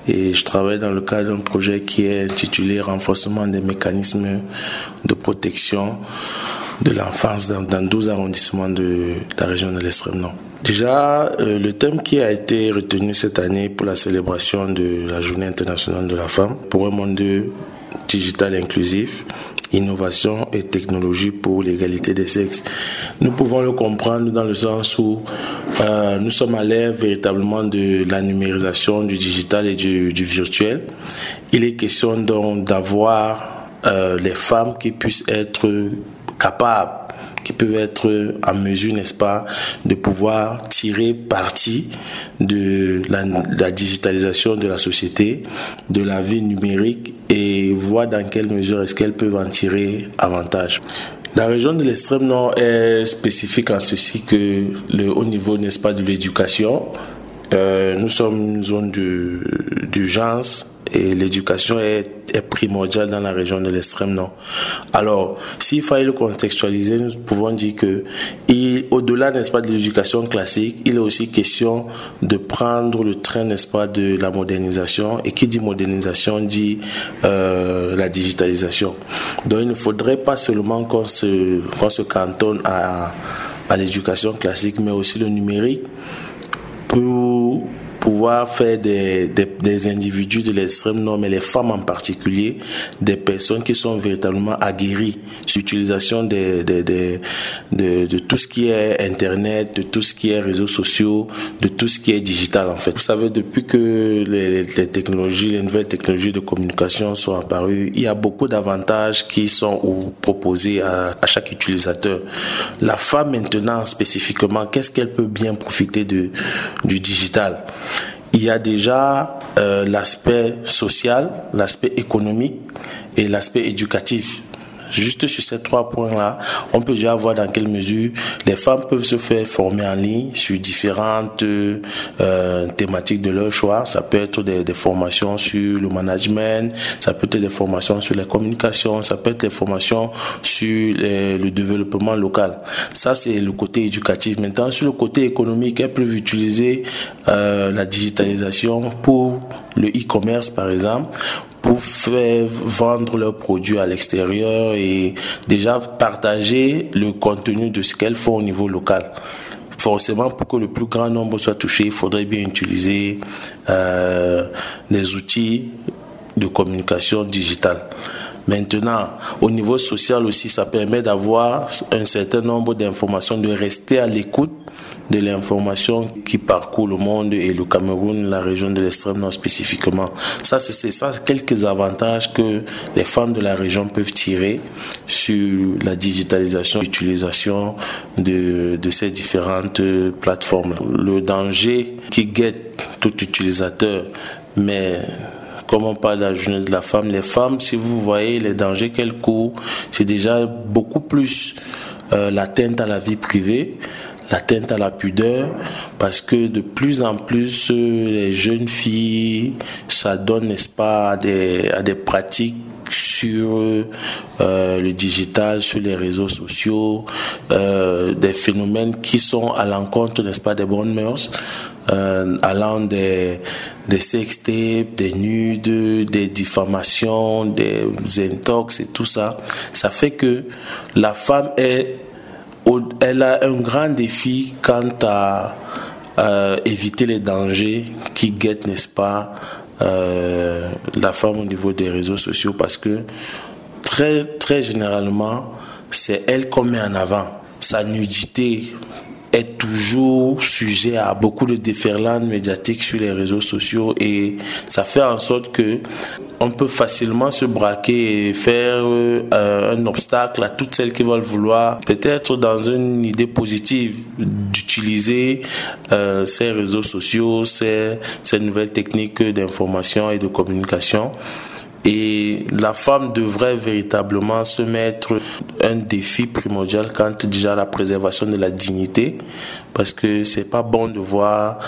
Speaker 14: et je travaille dans le cadre d'un projet qui est intitulé Renforcement des mécanismes de protection de l'enfance dans, dans, 12 arrondissements de la région de l'extrême nord. Déjà, euh, le thème qui a été retenu cette année pour la célébration de la Journée internationale de la femme pour un monde digital inclusif innovation et technologie pour l'égalité des sexes. Nous pouvons le comprendre dans le sens où euh, nous sommes à l'ère véritablement de la numérisation du digital et du, virtuel. Il est question donc d'avoir euh, les femmes qui puissent être capables qui peuvent être en mesure, n'est-ce pas, de pouvoir tirer parti de la, digitalisation de la société, de la vie numérique et voir dans quelle mesure est-ce qu'elles peuvent en tirer avantage. La région de l'extrême nord est spécifique en ceci que le haut niveau, n'est-ce pas, de l'éducation, euh, nous sommes une zone d'urgence et l'éducation est, primordiale dans la région de l'extrême nord. Alors, s'il fallait le contextualiser, nous pouvons dire que, au-delà, n'est-ce pas, de l'éducation classique, il est aussi question de prendre le train, n'est-ce pas, de la modernisation. Et qui dit modernisation dit euh, la digitalisation. Donc, il ne faudrait pas seulement qu'on se, qu'on se cantonne à, à l'éducation classique, mais aussi le numérique pour pouvoir faire des, des, des individus de l'extrême nord, mais les femmes en particulier, des personnes qui sont véritablement aguerries sur l'utilisation de, de, de, de, tout ce qui est Internet, de tout ce qui est réseaux sociaux, de tout ce qui est digital en fait. Vous savez, depuis que les, technologies, les nouvelles technologies de communication sont apparues, il y a beaucoup d'avantages qui sont proposés à, à chaque utilisateur. La femme maintenant spécifiquement, qu'est-ce qu'elle peut bien profiter de, du digital? Il y a déjà euh, l'aspect social, l'aspect économique et l'aspect éducatif. Juste sur ces trois points-là, on peut déjà voir dans quelle mesure les femmes peuvent se faire former en ligne sur différentes euh, thématiques de leur choix. Ça peut être des, formations sur le management, ça peut être des formations sur la communication, ça peut être des formations sur le développement local. Ça, c'est le côté éducatif. Maintenant, sur le côté économique, elles peuvent utiliser euh, la digitalisation pour le e-commerce, par exemple, pour faire vendre leurs produits à l'extérieur et déjà partager le contenu de ce qu'elles font au niveau local forcément, pour que le plus grand nombre soit touché, il faudrait bien utiliser euh, des outils de communication digitale. Maintenant, au niveau social aussi, ça permet d'avoir un certain nombre d'informations, de rester à l'écoute de l'information qui parcourt le monde et le Cameroun, la région de l'extrême nord spécifiquement. Ça, c'est ça, quelques avantages que les femmes de la région peuvent tirer sur la digitalisation, l'utilisation de, de ces différentes plateformes. Le danger qui guette tout utilisateur, mais comme on parle de la journée de la femme, les femmes, si vous voyez les dangers qu'elles courent, c'est déjà beaucoup plus euh, l'atteinte à la vie privée, l'atteinte à la pudeur, parce que de plus en plus, euh, les jeunes filles s'adonnent, n'est-ce pas, à des, à des pratiques sur euh, le digital, sur les réseaux sociaux, euh, des phénomènes qui sont à l'encontre, n'est-ce pas, des bonnes mœurs, allant des, des sextapes, des nudes, des diffamations, des intox et tout ça. Ça fait que la femme est, elle a un grand défi quant à éviter les dangers qui guettent, n'est-ce pas, euh, la femme au niveau des réseaux sociaux parce que très, très généralement, c'est elle qu'on met en avant. Sa nudité est toujours sujet à beaucoup de déferlantes médiatiques sur les réseaux sociaux et ça fait en sorte que on peut facilement se braquer et faire euh, un obstacle à toutes celles qui veulent vouloir, peut-être dans une idée positive, d'utiliser euh, ces réseaux sociaux, ces, ces nouvelles techniques d'information et de communication. Et la femme devrait véritablement se mettre un défi primordial quant déjà à la préservation de la dignité, parce que c'est pas bon de voir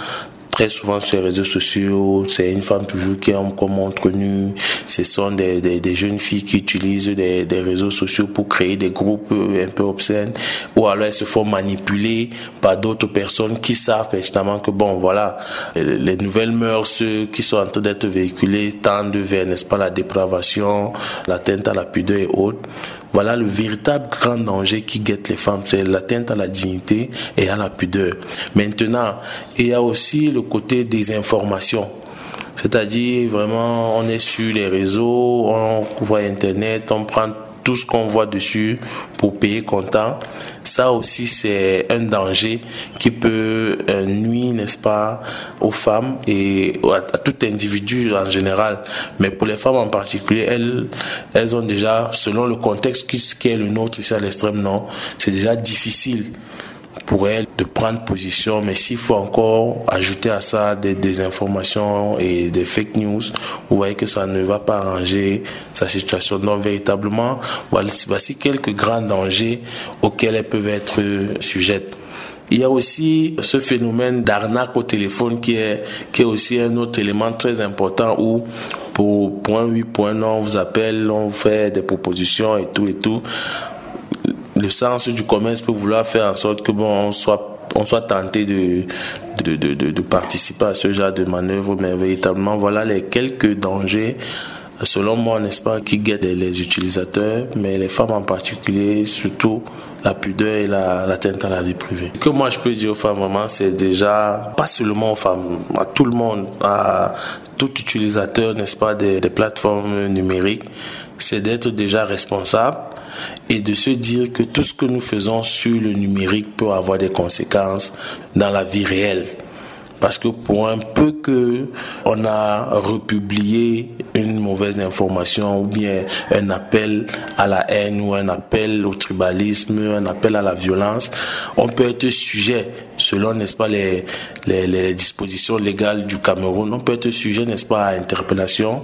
Speaker 14: très souvent sur les réseaux sociaux, c'est une femme toujours qui est comme montre nu. Ce sont des, des, des, jeunes filles qui utilisent des, des, réseaux sociaux pour créer des groupes euh, un peu obscènes, ou alors elles se font manipuler par d'autres personnes qui savent pertinemment que bon, voilà, les nouvelles mœurs qui sont en train d'être véhiculées tendent vers, n'est-ce pas, la dépravation, l'atteinte à la pudeur et autres. Voilà le véritable grand danger qui guette les femmes, c'est l'atteinte à la dignité et à la pudeur. Maintenant, il y a aussi le côté des informations. C'est-à-dire, vraiment, on est sur les réseaux, on voit Internet, on prend tout ce qu'on voit dessus pour payer comptant. Ça aussi, c'est un danger qui peut euh, nuire, n'est-ce pas, aux femmes et à, tout individu en général. Mais pour les femmes en particulier, elles, elles ont déjà, selon le contexte qui, est le nôtre ici à l'extrême nord, c'est déjà difficile pour elle de prendre position, mais s'il faut encore ajouter à ça des, des, informations et des fake news, vous voyez que ça ne va pas arranger sa situation. Donc véritablement, voici, quelques grands dangers auxquels elles peuvent être sujettes. Il y a aussi ce phénomène d'arnaque au téléphone qui est, qui est aussi un autre élément très important où pour point oui, point non, on vous appelle, on fait des propositions et tout et tout le sens du commerce peut vouloir faire en sorte que bon, on soit on soit tenté de de, de, de, participer à ce genre de manœuvre, mais véritablement, voilà les quelques dangers, selon moi, n'est-ce pas, qui guettent les utilisateurs, mais les femmes en particulier, surtout la pudeur et l'atteinte à la vie privée. Ce que moi je peux dire aux femmes, maman, c'est déjà, pas seulement aux femmes, à tout le monde, à tout utilisateur, n'est-ce pas, des plateformes numériques, c'est d'être déjà responsable et de se dire que tout ce que nous faisons sur le numérique peut avoir des conséquences dans la vie réelle. Parce que pour un peu que on a republié une mauvaise information ou bien un appel à la haine ou un appel au tribalisme, un appel à la violence, on peut être sujet, selon n'est-ce pas les, les, dispositions légales du Cameroun, on peut être sujet n'est-ce pas à interpellation.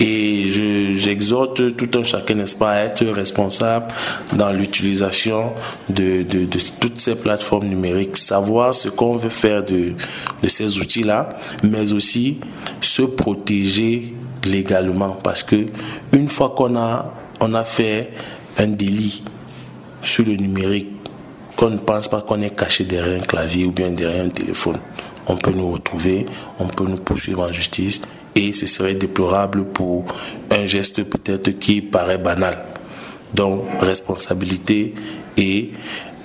Speaker 14: Et j'exhorte tout un chacun n'est-ce pas à être responsable dans l'utilisation de, de, de, toutes ces plateformes numériques, savoir ce qu'on veut faire de, de ces outils-là, mais aussi se protéger légalement. Parce que une fois qu'on a on a fait un délit sur le numérique qu'on ne pense pas qu'on est caché derrière un clavier ou bien derrière un téléphone on peut nous retrouver on peut nous poursuivre en justice et ce serait déplorable pour un geste peut-être qui paraît banal. Donc responsabilité et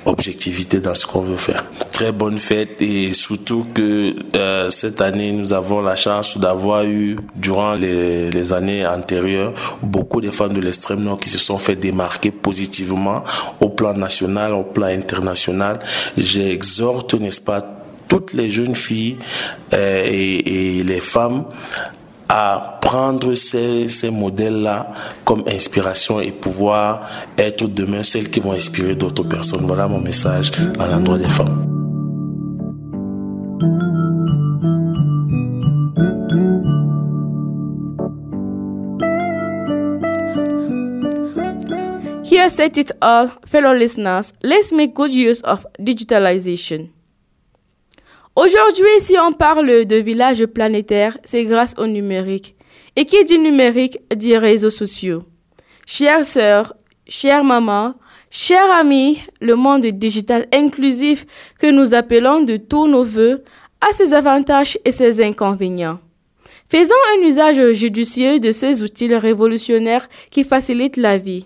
Speaker 14: objectivité dans ce qu'on veut faire. Très bonne fête et surtout que euh, cette année nous avons la chance d'avoir eu durant les, les, années antérieures beaucoup de femmes de l'extrême nord qui se sont fait démarquer positivement au plan national, au plan international. J'exhorte, n'est-ce pas, toutes les jeunes filles euh, et, les femmes à prendre ces, modèles-là comme inspiration et pouvoir être demain celles qui vont inspirer d'autres personnes. Voilà mon message à l'endroit des femmes.
Speaker 1: Here said it all, fellow listeners. Let's make good use of digitalization. Aujourd'hui, si on parle de village planétaire, c'est grâce au numérique. Et qui dit numérique dit réseaux sociaux. Chères sœurs, chères mamans, chers amis, le monde digital inclusif que nous appelons de tous nos voeux a ses avantages et ses inconvénients. Faisons un usage judicieux de ces outils révolutionnaires qui facilitent la vie.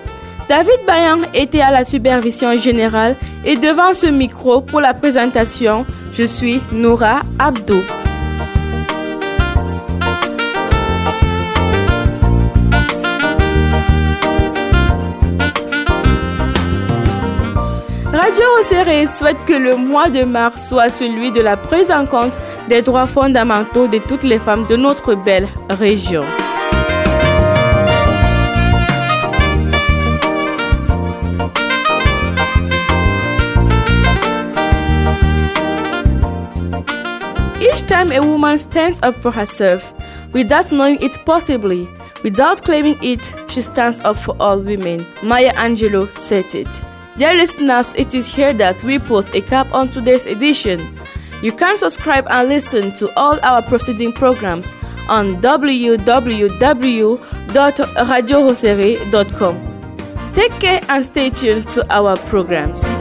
Speaker 1: David Bayan était à la supervision générale et devant ce micro pour la présentation, je suis Noura Abdou. Radio Océré souhaite que le mois de mars soit celui de la prise en compte des droits fondamentaux de toutes les femmes de notre belle région. Time a woman stands up for herself, without knowing it possibly, without claiming it, she stands up for all women. Maya Angelou said it. Dear listeners, it is here that we post a cap on today's edition. You can subscribe and listen to all our preceding programs on www.radiohosere.com. Take care and stay tuned to our programs.